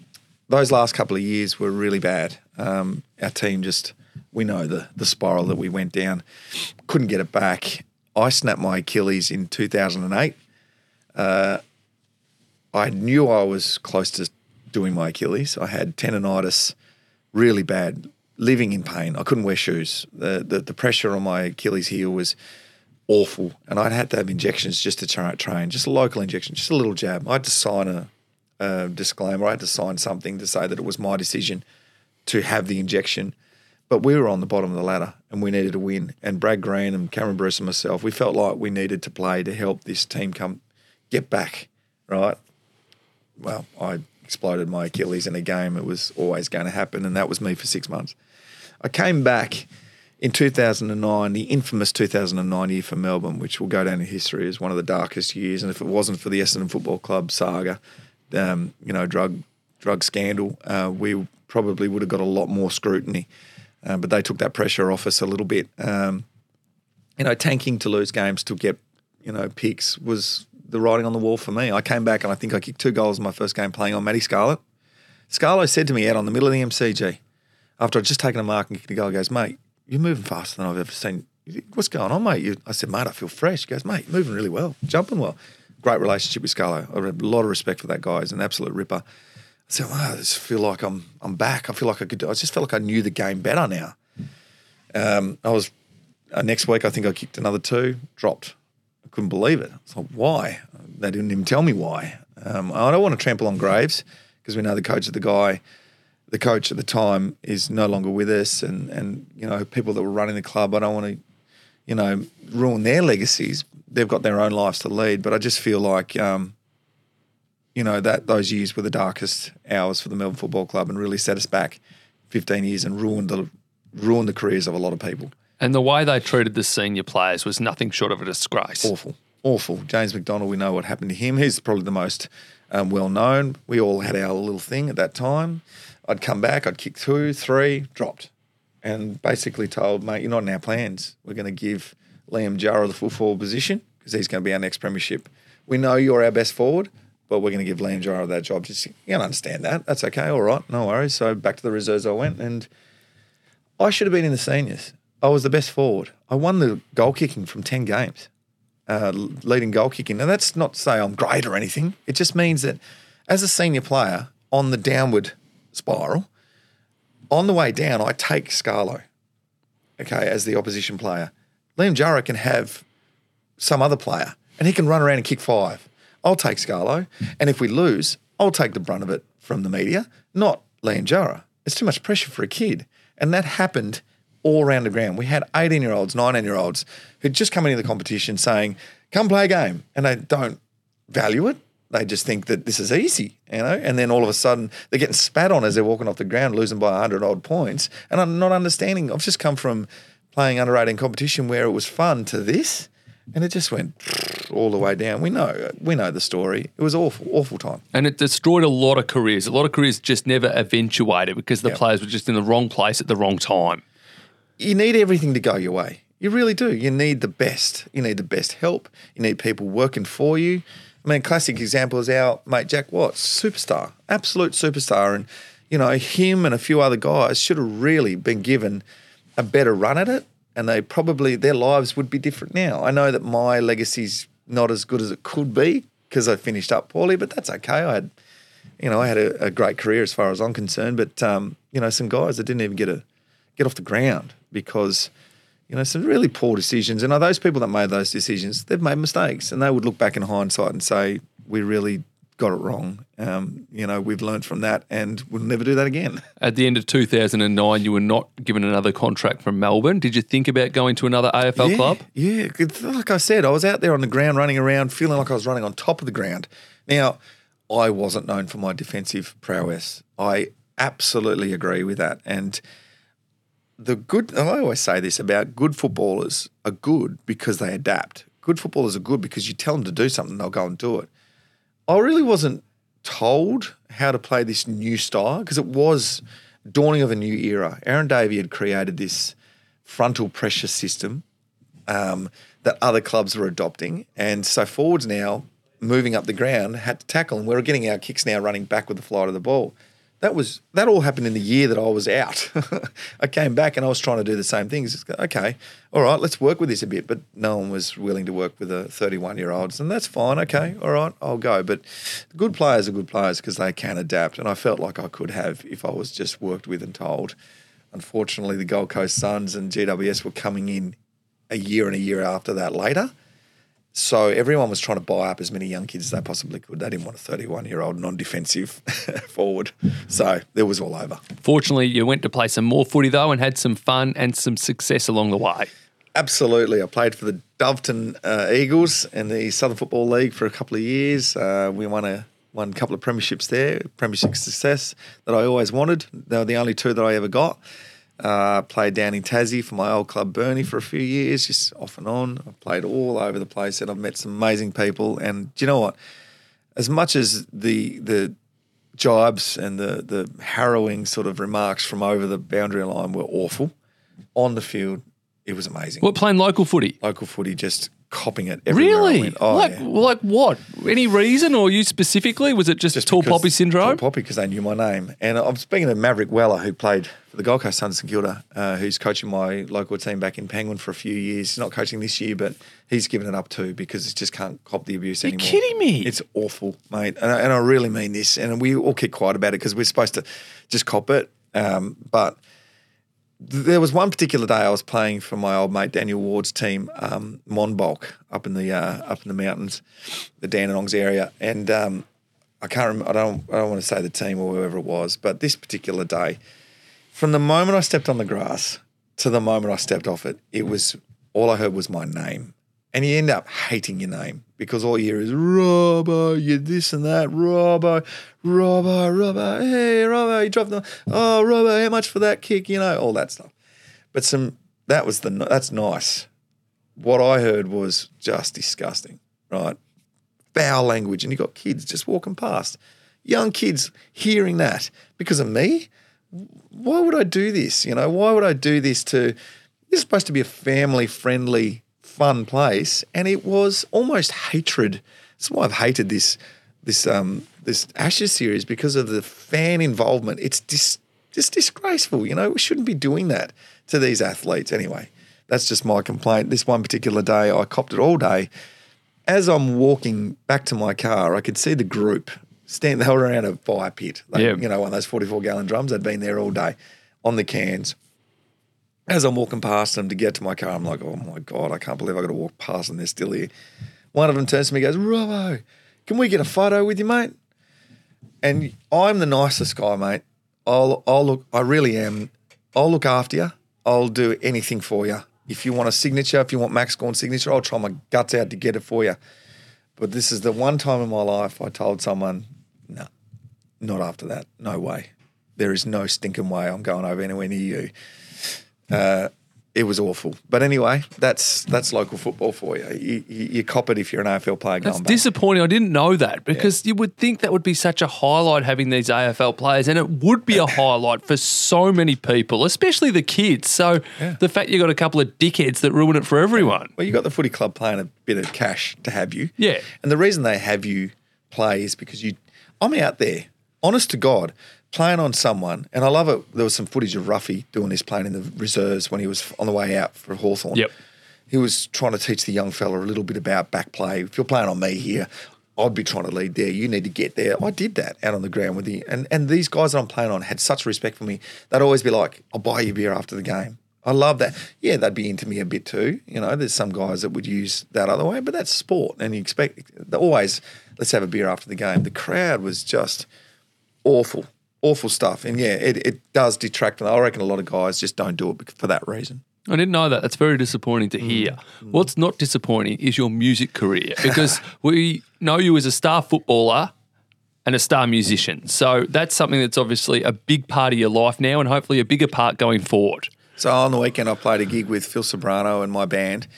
those last couple of years were really bad. Um, our team just we know the the spiral that we went down. Couldn't get it back. I snapped my Achilles in 2008. Uh, I knew I was close to doing my Achilles. I had tendonitis, really bad, living in pain. I couldn't wear shoes. The, the, the pressure on my Achilles heel was awful, and I'd had to have injections just to try train, just a local injection, just a little jab. I had to sign a, a disclaimer. I had to sign something to say that it was my decision to have the injection. But we were on the bottom of the ladder and we needed to win. And Brad Green and Cameron Bruce and myself, we felt like we needed to play to help this team come get back, right? Well, I exploded my Achilles in a game. It was always going to happen, and that was me for six months. I came back in 2009, the infamous 2009 year for Melbourne, which will go down in history as one of the darkest years. And if it wasn't for the Essendon Football Club saga, um, you know, drug drug scandal, uh, we probably would have got a lot more scrutiny. Uh, but they took that pressure off us a little bit. Um, you know, tanking to lose games to get you know picks was the writing on the wall for me. I came back and I think I kicked two goals in my first game playing on Matty Scarlett. Scarlett said to me out on the middle of the MCG after I'd just taken a mark and kicked a goal, he goes, mate, you're moving faster than I've ever seen. What's going on, mate? You, I said, mate, I feel fresh. He goes, mate, you're moving really well, jumping well. Great relationship with Scarlo. I have a lot of respect for that guy. He's an absolute ripper. I said, oh, I just feel like I'm I'm back. I feel like I could. I just felt like I knew the game better now. Um, I was uh, next week. I think I kicked another two, dropped couldn't believe it. I like, why? They didn't even tell me why. Um, I don't want to trample on graves because we know the coach of the guy, the coach at the time is no longer with us, and and you know people that were running the club. I don't want to, you know, ruin their legacies. They've got their own lives to lead, but I just feel like, um, you know, that those years were the darkest hours for the Melbourne Football Club and really set us back 15 years and ruined the ruined the careers of a lot of people. And the way they treated the senior players was nothing short of a disgrace. Awful, awful. James McDonald, we know what happened to him. He's probably the most um, well known. We all had our little thing at that time. I'd come back, I'd kick two, three, dropped, and basically told, mate, you're not in our plans. We're going to give Liam Jurrah the full forward position because he's going to be our next premiership. We know you're our best forward, but we're going to give Liam Jurrah that job. Just you can understand that. That's okay. All right, no worries. So back to the reserves I went, and I should have been in the seniors. I was the best forward. I won the goal kicking from 10 games, uh, leading goal kicking. Now, that's not to say I'm great or anything. It just means that as a senior player on the downward spiral, on the way down, I take Scarlo, okay, as the opposition player. Liam Jurrah can have some other player and he can run around and kick five. I'll take Scarlo. And if we lose, I'll take the brunt of it from the media, not Liam Jurrah. It's too much pressure for a kid. And that happened all around the ground. We had 18 year olds, 19 year olds who'd just come into the competition saying, come play a game. And they don't value it. They just think that this is easy, you know? And then all of a sudden they're getting spat on as they're walking off the ground, losing by 100 odd points. And I'm not understanding. I've just come from playing under 18 competition where it was fun to this. And it just went all the way down. We know, we know the story. It was awful, awful time. And it destroyed a lot of careers. A lot of careers just never eventuated because the yep. players were just in the wrong place at the wrong time you need everything to go your way. You really do. You need the best. You need the best help. You need people working for you. I mean, classic example is our mate Jack Watts, superstar, absolute superstar. And, you know, him and a few other guys should have really been given a better run at it. And they probably, their lives would be different now. I know that my legacy's not as good as it could be because I finished up poorly, but that's okay. I had, you know, I had a, a great career as far as I'm concerned. But, um, you know, some guys that didn't even get a, get off the ground because you know some really poor decisions. And are those people that made those decisions? They've made mistakes, and they would look back in hindsight and say, "We really got it wrong. Um, you know, we've learned from that, and we'll never do that again. At the end of 2009, you were not given another contract from Melbourne. Did you think about going to another AFL yeah, club? Yeah, like I said, I was out there on the ground running around, feeling like I was running on top of the ground. Now, I wasn't known for my defensive prowess. I absolutely agree with that, and the good. and I always say this about good footballers are good because they adapt. Good footballers are good because you tell them to do something, they'll go and do it. I really wasn't told how to play this new style because it was dawning of a new era. Aaron Davey had created this frontal pressure system um, that other clubs were adopting, and so forwards now moving up the ground had to tackle, and we're getting our kicks now running back with the flight of the ball that was that all happened in the year that I was out. I came back and I was trying to do the same things. Okay, all right, let's work with this a bit. But no one was willing to work with the 31 year olds, and that's fine. Okay, all right, I'll go. But good players are good players because they can adapt, and I felt like I could have if I was just worked with and told. Unfortunately, the Gold Coast Suns and GWS were coming in a year and a year after that later. So everyone was trying to buy up as many young kids as they possibly could. They didn't want a 31 year old non defensive forward. So it was all over. Fortunately, you went to play some more footy though and had some fun and some success along the way. Absolutely. I played for the Doveton uh, Eagles in the Southern Football League for a couple of years. Uh, we won a won a couple of premierships there, premiership success that I always wanted. They were the only two that I ever got. Uh, played down in Tassie for my old club Burnie for a few years, just off and on. I've played all over the place and I've met some amazing people. And do you know what? As much as the the jibes and the the harrowing sort of remarks from over the boundary line were awful, on the field it was amazing. What playing local footy? Local footy just copping it everywhere. Really? Oh, like, yeah. like what? Any reason, or you specifically? Was it just, Just tall poppy syndrome? Tall poppy because they knew my name. And I'm speaking to Maverick Weller, who played for the Gold Coast Suns St Kilda, uh, who's coaching my local team back in Penguin for a few years. He's not coaching this year, but he's given it up too because he just can't cop the abuse You're anymore. kidding me. It's awful, mate. And I, and I really mean this. And we all keep quiet about it because we're supposed to just cop it. Um, but there was one particular day I was playing for my old mate Daniel Ward's team, um, Monbulk, up in the uh, up in the mountains, the Dandenongs area, and um, I can't remember. I don't. I don't want to say the team or whoever it was, but this particular day, from the moment I stepped on the grass to the moment I stepped off it, it was all I heard was my name, and you end up hating your name because all you hear is Robbo, you this and that, Robbo, Robbo, Robbo, hey Robbo, you dropped the oh Robbo, how much for that kick? You know all that stuff. But some that was the that's nice. What I heard was just disgusting, right? Foul language, and you got kids just walking past, young kids hearing that because of me. Why would I do this? You know, why would I do this to? This is supposed to be a family friendly, fun place, and it was almost hatred. That's why I've hated this this um this Ashes series because of the fan involvement. It's dis, just disgraceful. You know, we shouldn't be doing that to these athletes. Anyway, that's just my complaint. This one particular day, I copped it all day. As I'm walking back to my car, I could see the group stand. They were around a fire pit. They, Yeah. You know, one of those 44 gallon drums. They'd been there all day on the cans. As I'm walking past them to get to my car, I'm like, oh my God, I can't believe I got to walk past them. They're still here. One of them turns to me and goes, Robbo, can we get a photo with you, mate? And I'm the nicest guy, mate. I'll, I'll look, I really am. I'll look after you. I'll do anything for you. If you want a signature, if you want Max Gawn's signature, I'll try my guts out to get it for you. But this is the one time in my life I told someone, no, not after that. No way. There is no stinking way I'm going over anywhere near you. Uh, it was awful. But anyway, that's that's local football for you. You, you, you cop it if you're an AFL player That's disappointing. I didn't know that because you would think that would be such a highlight having these AFL players, and it would be a highlight for so many people, especially the kids. So Yeah. the fact you've got a couple of dickheads that ruin it for everyone. Well, you got the footy club playing a bit of cash to have you. Yeah. And the reason they have you play is because you. I'm out there, honest to God, playing on someone, and I love it. There was some footage of Roughy doing this playing in the reserves when he was on the way out for Hawthorn. Yep. He was trying to teach the young fella a little bit about back play. If you're playing on me here, I'd be trying to lead there. You need to get there. I did that out on the ground with you. And and these guys that I'm playing on had such respect for me. They'd always be like, I'll buy you beer after the game. I love that. Yeah, they'd be into me a bit too. You know, there's some guys that would use that other way, but that's sport, and you expect always. Let's have a beer after the game. The crowd was just awful, awful stuff, and yeah, it, it does detract. From, I reckon a lot of guys just don't do it for that reason. I didn't know that. That's very disappointing to Mm. hear. What's not disappointing is your music career because we know you as a star footballer and a star musician. So that's something that's obviously a big part of your life now and hopefully a bigger part going forward. So on the weekend, I played a gig with Phil Sobrano and my band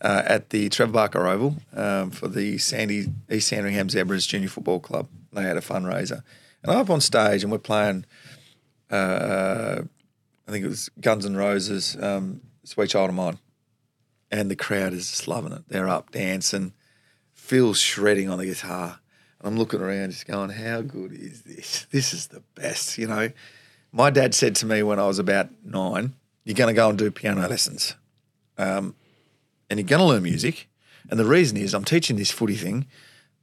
uh, at the Trevor Barker Oval um, for the Sandy East Sandringham Zebras Junior Football Club. They had a fundraiser, and I'm up on stage and we're playing. Uh, I think it was Guns N' Roses, um, "Sweet Child of Mine," and the crowd is just loving it. They're up dancing. Phil's shredding on the guitar. And I'm looking around, just going, "How good is this? This is the best." You know, my dad said to me when I was about nine, "You're going to go and do piano lessons, um, and you're going to learn music." And the reason is, I'm teaching this footy thing,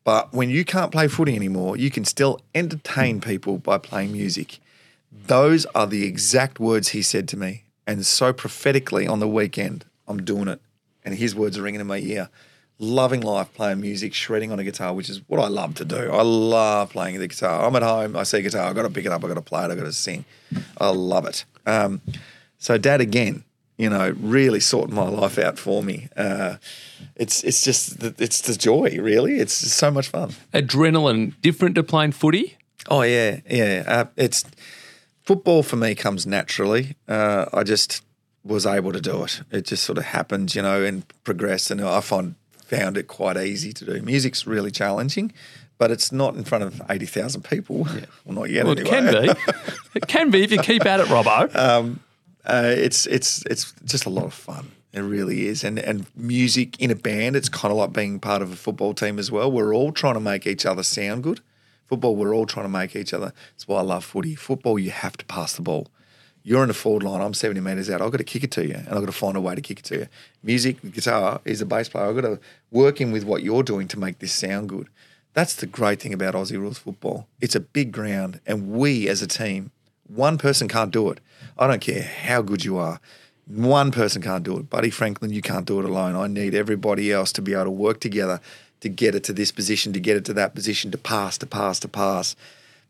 but when you can't play footy anymore, you can still entertain people by playing music. Those are the exact words he said to me. And so prophetically on the weekend, I'm doing it. And his words are ringing in my ear. Loving life, playing music, shredding on a guitar, which is what I love to do. I love playing the guitar. I'm at home, I see guitar, I've got to pick it up, I've got to play it, I've got to sing. I love it. Um, so, dad, again, you know, really sorting my life out for me. Uh, it's it's just the, it's the joy, really. It's just so much fun. Adrenaline, different to playing footy? Oh yeah, yeah. Uh, it's football for me comes naturally. Uh, I just was able to do it. It just sort of happened, you know, and progressed. And I find found it quite easy to do. Music's really challenging, but it's not in front of eighty thousand people. Well, not yet. Well, it anyway. can be. it can be if you keep at it, Robbo. Uh, it's it's it's just a lot of fun. It really is, and and music in a band. It's kind of like being part of a football team as well. We're all trying to make each other sound good. Football, we're all trying to make each other. That's why I love footy. Football, you have to pass the ball. You're in the forward line. I'm 70 metres out. I've got to kick it to you, and I've got to find a way to kick it to you. Music, guitar, is a bass player. I've got to work in with what you're doing to make this sound good. That's the great thing about Aussie rules football. It's a big ground, and we as a team, one person can't do it. I don't care how good you are. One person can't do it. Buddy Franklin, you can't do it alone. I need everybody else to be able to work together to get it to this position, to get it to that position, to pass, to pass, to pass.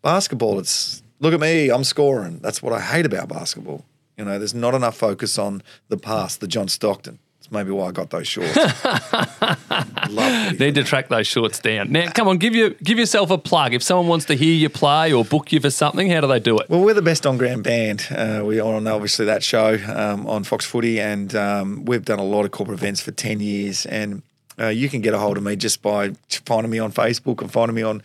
Basketball, it's look at me, I'm scoring. That's what I hate about basketball. You know, there's not enough focus on the pass, the John Stockton. Maybe why I got those shorts. Need to track those shorts down. Now, come on, give you give yourself a plug. If someone wants to hear you play or book you for something, how do they do it? Well, we're the best on ground band. Uh, we are on obviously that show um, on Fox Footy, and um, we've done a lot of corporate events for ten years. And uh, you can get a hold of me just by finding me on Facebook and finding me on.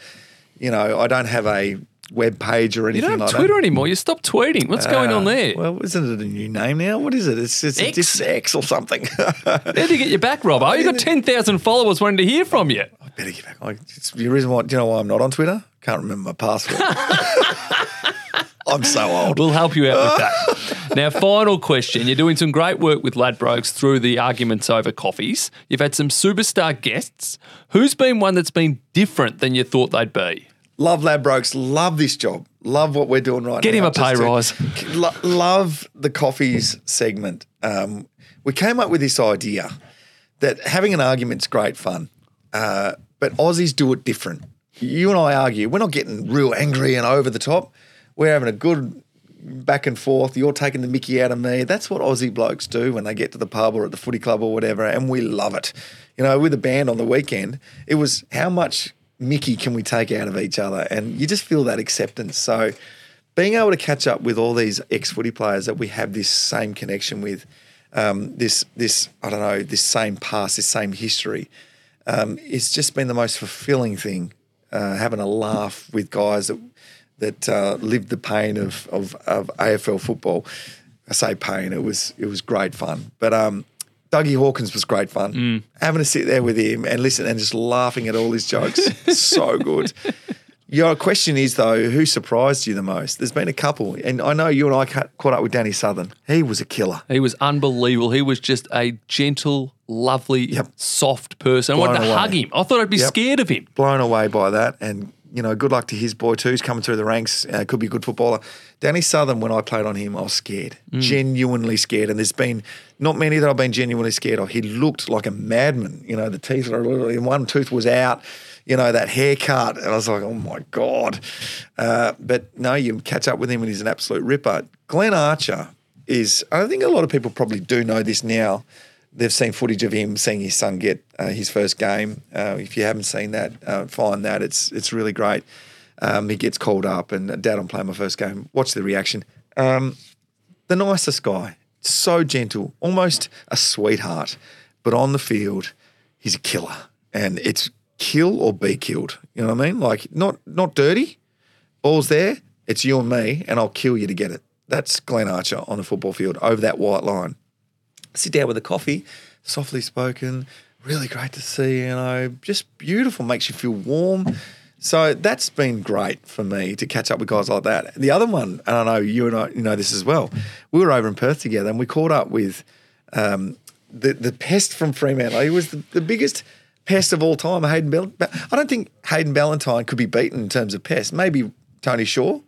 You know, I don't have a web page or anything. You don't have like Twitter that. anymore. You stopped tweeting. What's going on Uh, there? Well, isn't it a new name now? What is it? It's it's X. it's X or something. Do you get you back, Robbo? You got 10,000 followers wanting to hear from you. I better get back. I, it's the reason why. Do you know why I'm not on Twitter? Can't remember my password. I'm so old. We'll help you out with that. now, final question. You're doing some great work with Ladbrokes through the arguments over coffees. You've had some superstar guests. Who's been one that's been different than you thought they'd be? Love Ladbrokes. Love this job. Love what we're doing right Get now. Get him a pay to- rise. Lo- love the coffees segment. Um, we came up with this idea that having an argument's great fun, uh, but Aussies do it different. You and I argue. We're not getting real angry and over the top. We're having a good back and forth. You're taking the mickey out of me. That's what Aussie blokes do when they get to the pub or at the footy club or whatever, and we love it. You know, with a band on the weekend, it was how much mickey can we take out of each other, and you just feel that acceptance. So, being able to catch up with all these ex footy players that we have this same connection with, um, this this I don't know, this same past, this same history, um, it's just been the most fulfilling thing. Uh, having a laugh with guys that that uh, lived the pain of, of of AFL football. I say pain; it was it was great fun. But um, Dougie Hawkins was great fun. Mm. Having to sit there with him and listen and just laughing at all his jokes, so good. Your question is though, who surprised you the most? There's been a couple, and I know you and I ca- caught up with Danny Southern. He was a killer. He was unbelievable. He was just a gentle, lovely, Yep. soft person. I wanted to away. hug him. I thought I'd be Yep. scared of him. blown away by that and you know, good luck to his boy too. He's coming through the ranks. Uh, could be a good footballer. Danny Southern, when I played on him, I was scared, genuinely scared. And there's been not many that I've been genuinely scared of. He looked like a madman. You know, the teeth were literally one tooth was out. You know that haircut, and I was like, oh my god. Uh, but no, you catch up with him, and he's an absolute ripper. Glenn Archer is. I think a lot of people probably do know this now they've seen footage of him seeing his son get uh, his first game. Uh, if you haven't seen that, uh, find that. It's it's really great. Um, he gets called up, and Dad, I'm playing my first game. Watch the reaction. Um, the nicest guy, so gentle, almost a sweetheart, but on the field, he's a killer, and it's kill or be killed. You know what I mean? Like not not dirty. Ball's there. It's you and me, and I'll kill you to get it. That's Glenn Archer on the football field over that white line sit down with a coffee, softly spoken, really great to see, you know, just beautiful, makes you feel warm. So that's been great for me to catch up with guys like that. The other one, and I know you and I, you know this as well. We were over in Perth together, and we caught up with um, the the pest from Fremantle. He was the, the biggest pest of all time, Hayden Bell. I don't think Hayden Ballantyne could be beaten in terms of pest. Maybe Tony Shaw.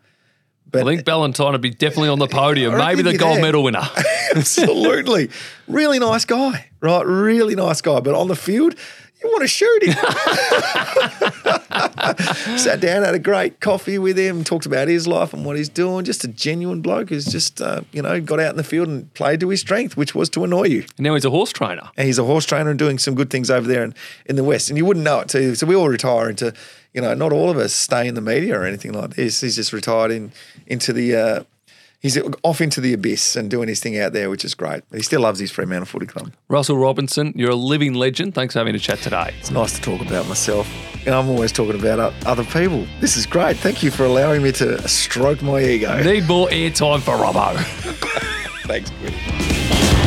I think Ballantyne would be definitely on the podium. Maybe the gold there. medal winner. Absolutely. really nice guy, right? Really nice guy. But on the field, you want to shoot him. Sat down, had a great coffee with him, talked about his life and what he's doing. Just a genuine bloke who's just, uh, you know, got out in the field and played to his strength, which was to annoy you. And now he's a horse trainer. And he's a horse trainer and doing some good things over there in, in the West. And you wouldn't know it too. So we all retire into, you know, not all of us stay in the media or anything like this. He's just retired in into the, uh, he's off into the abyss and doing his thing out there, which is great. He still loves his Fremantle Footy Club. Russell Robinson, you're a living legend. Thanks for having a chat today. It's nice to talk about myself. And I'm always talking about other people. This is great. Thank you for allowing me to stroke my ego. Need more airtime for Robbo. Thanks, Quinn.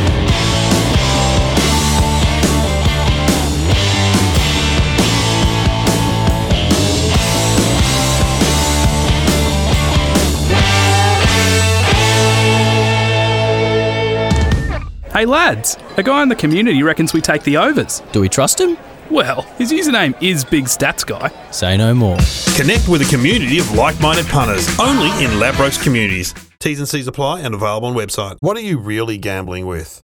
Hey lads, a guy in the community reckons we take the overs. Do we trust him? Well, his username is Big Stats Guy. Say no more. Connect with a community of like-minded punters only in Ladbrokes communities. T's and C's apply and available on website. What are you really gambling with?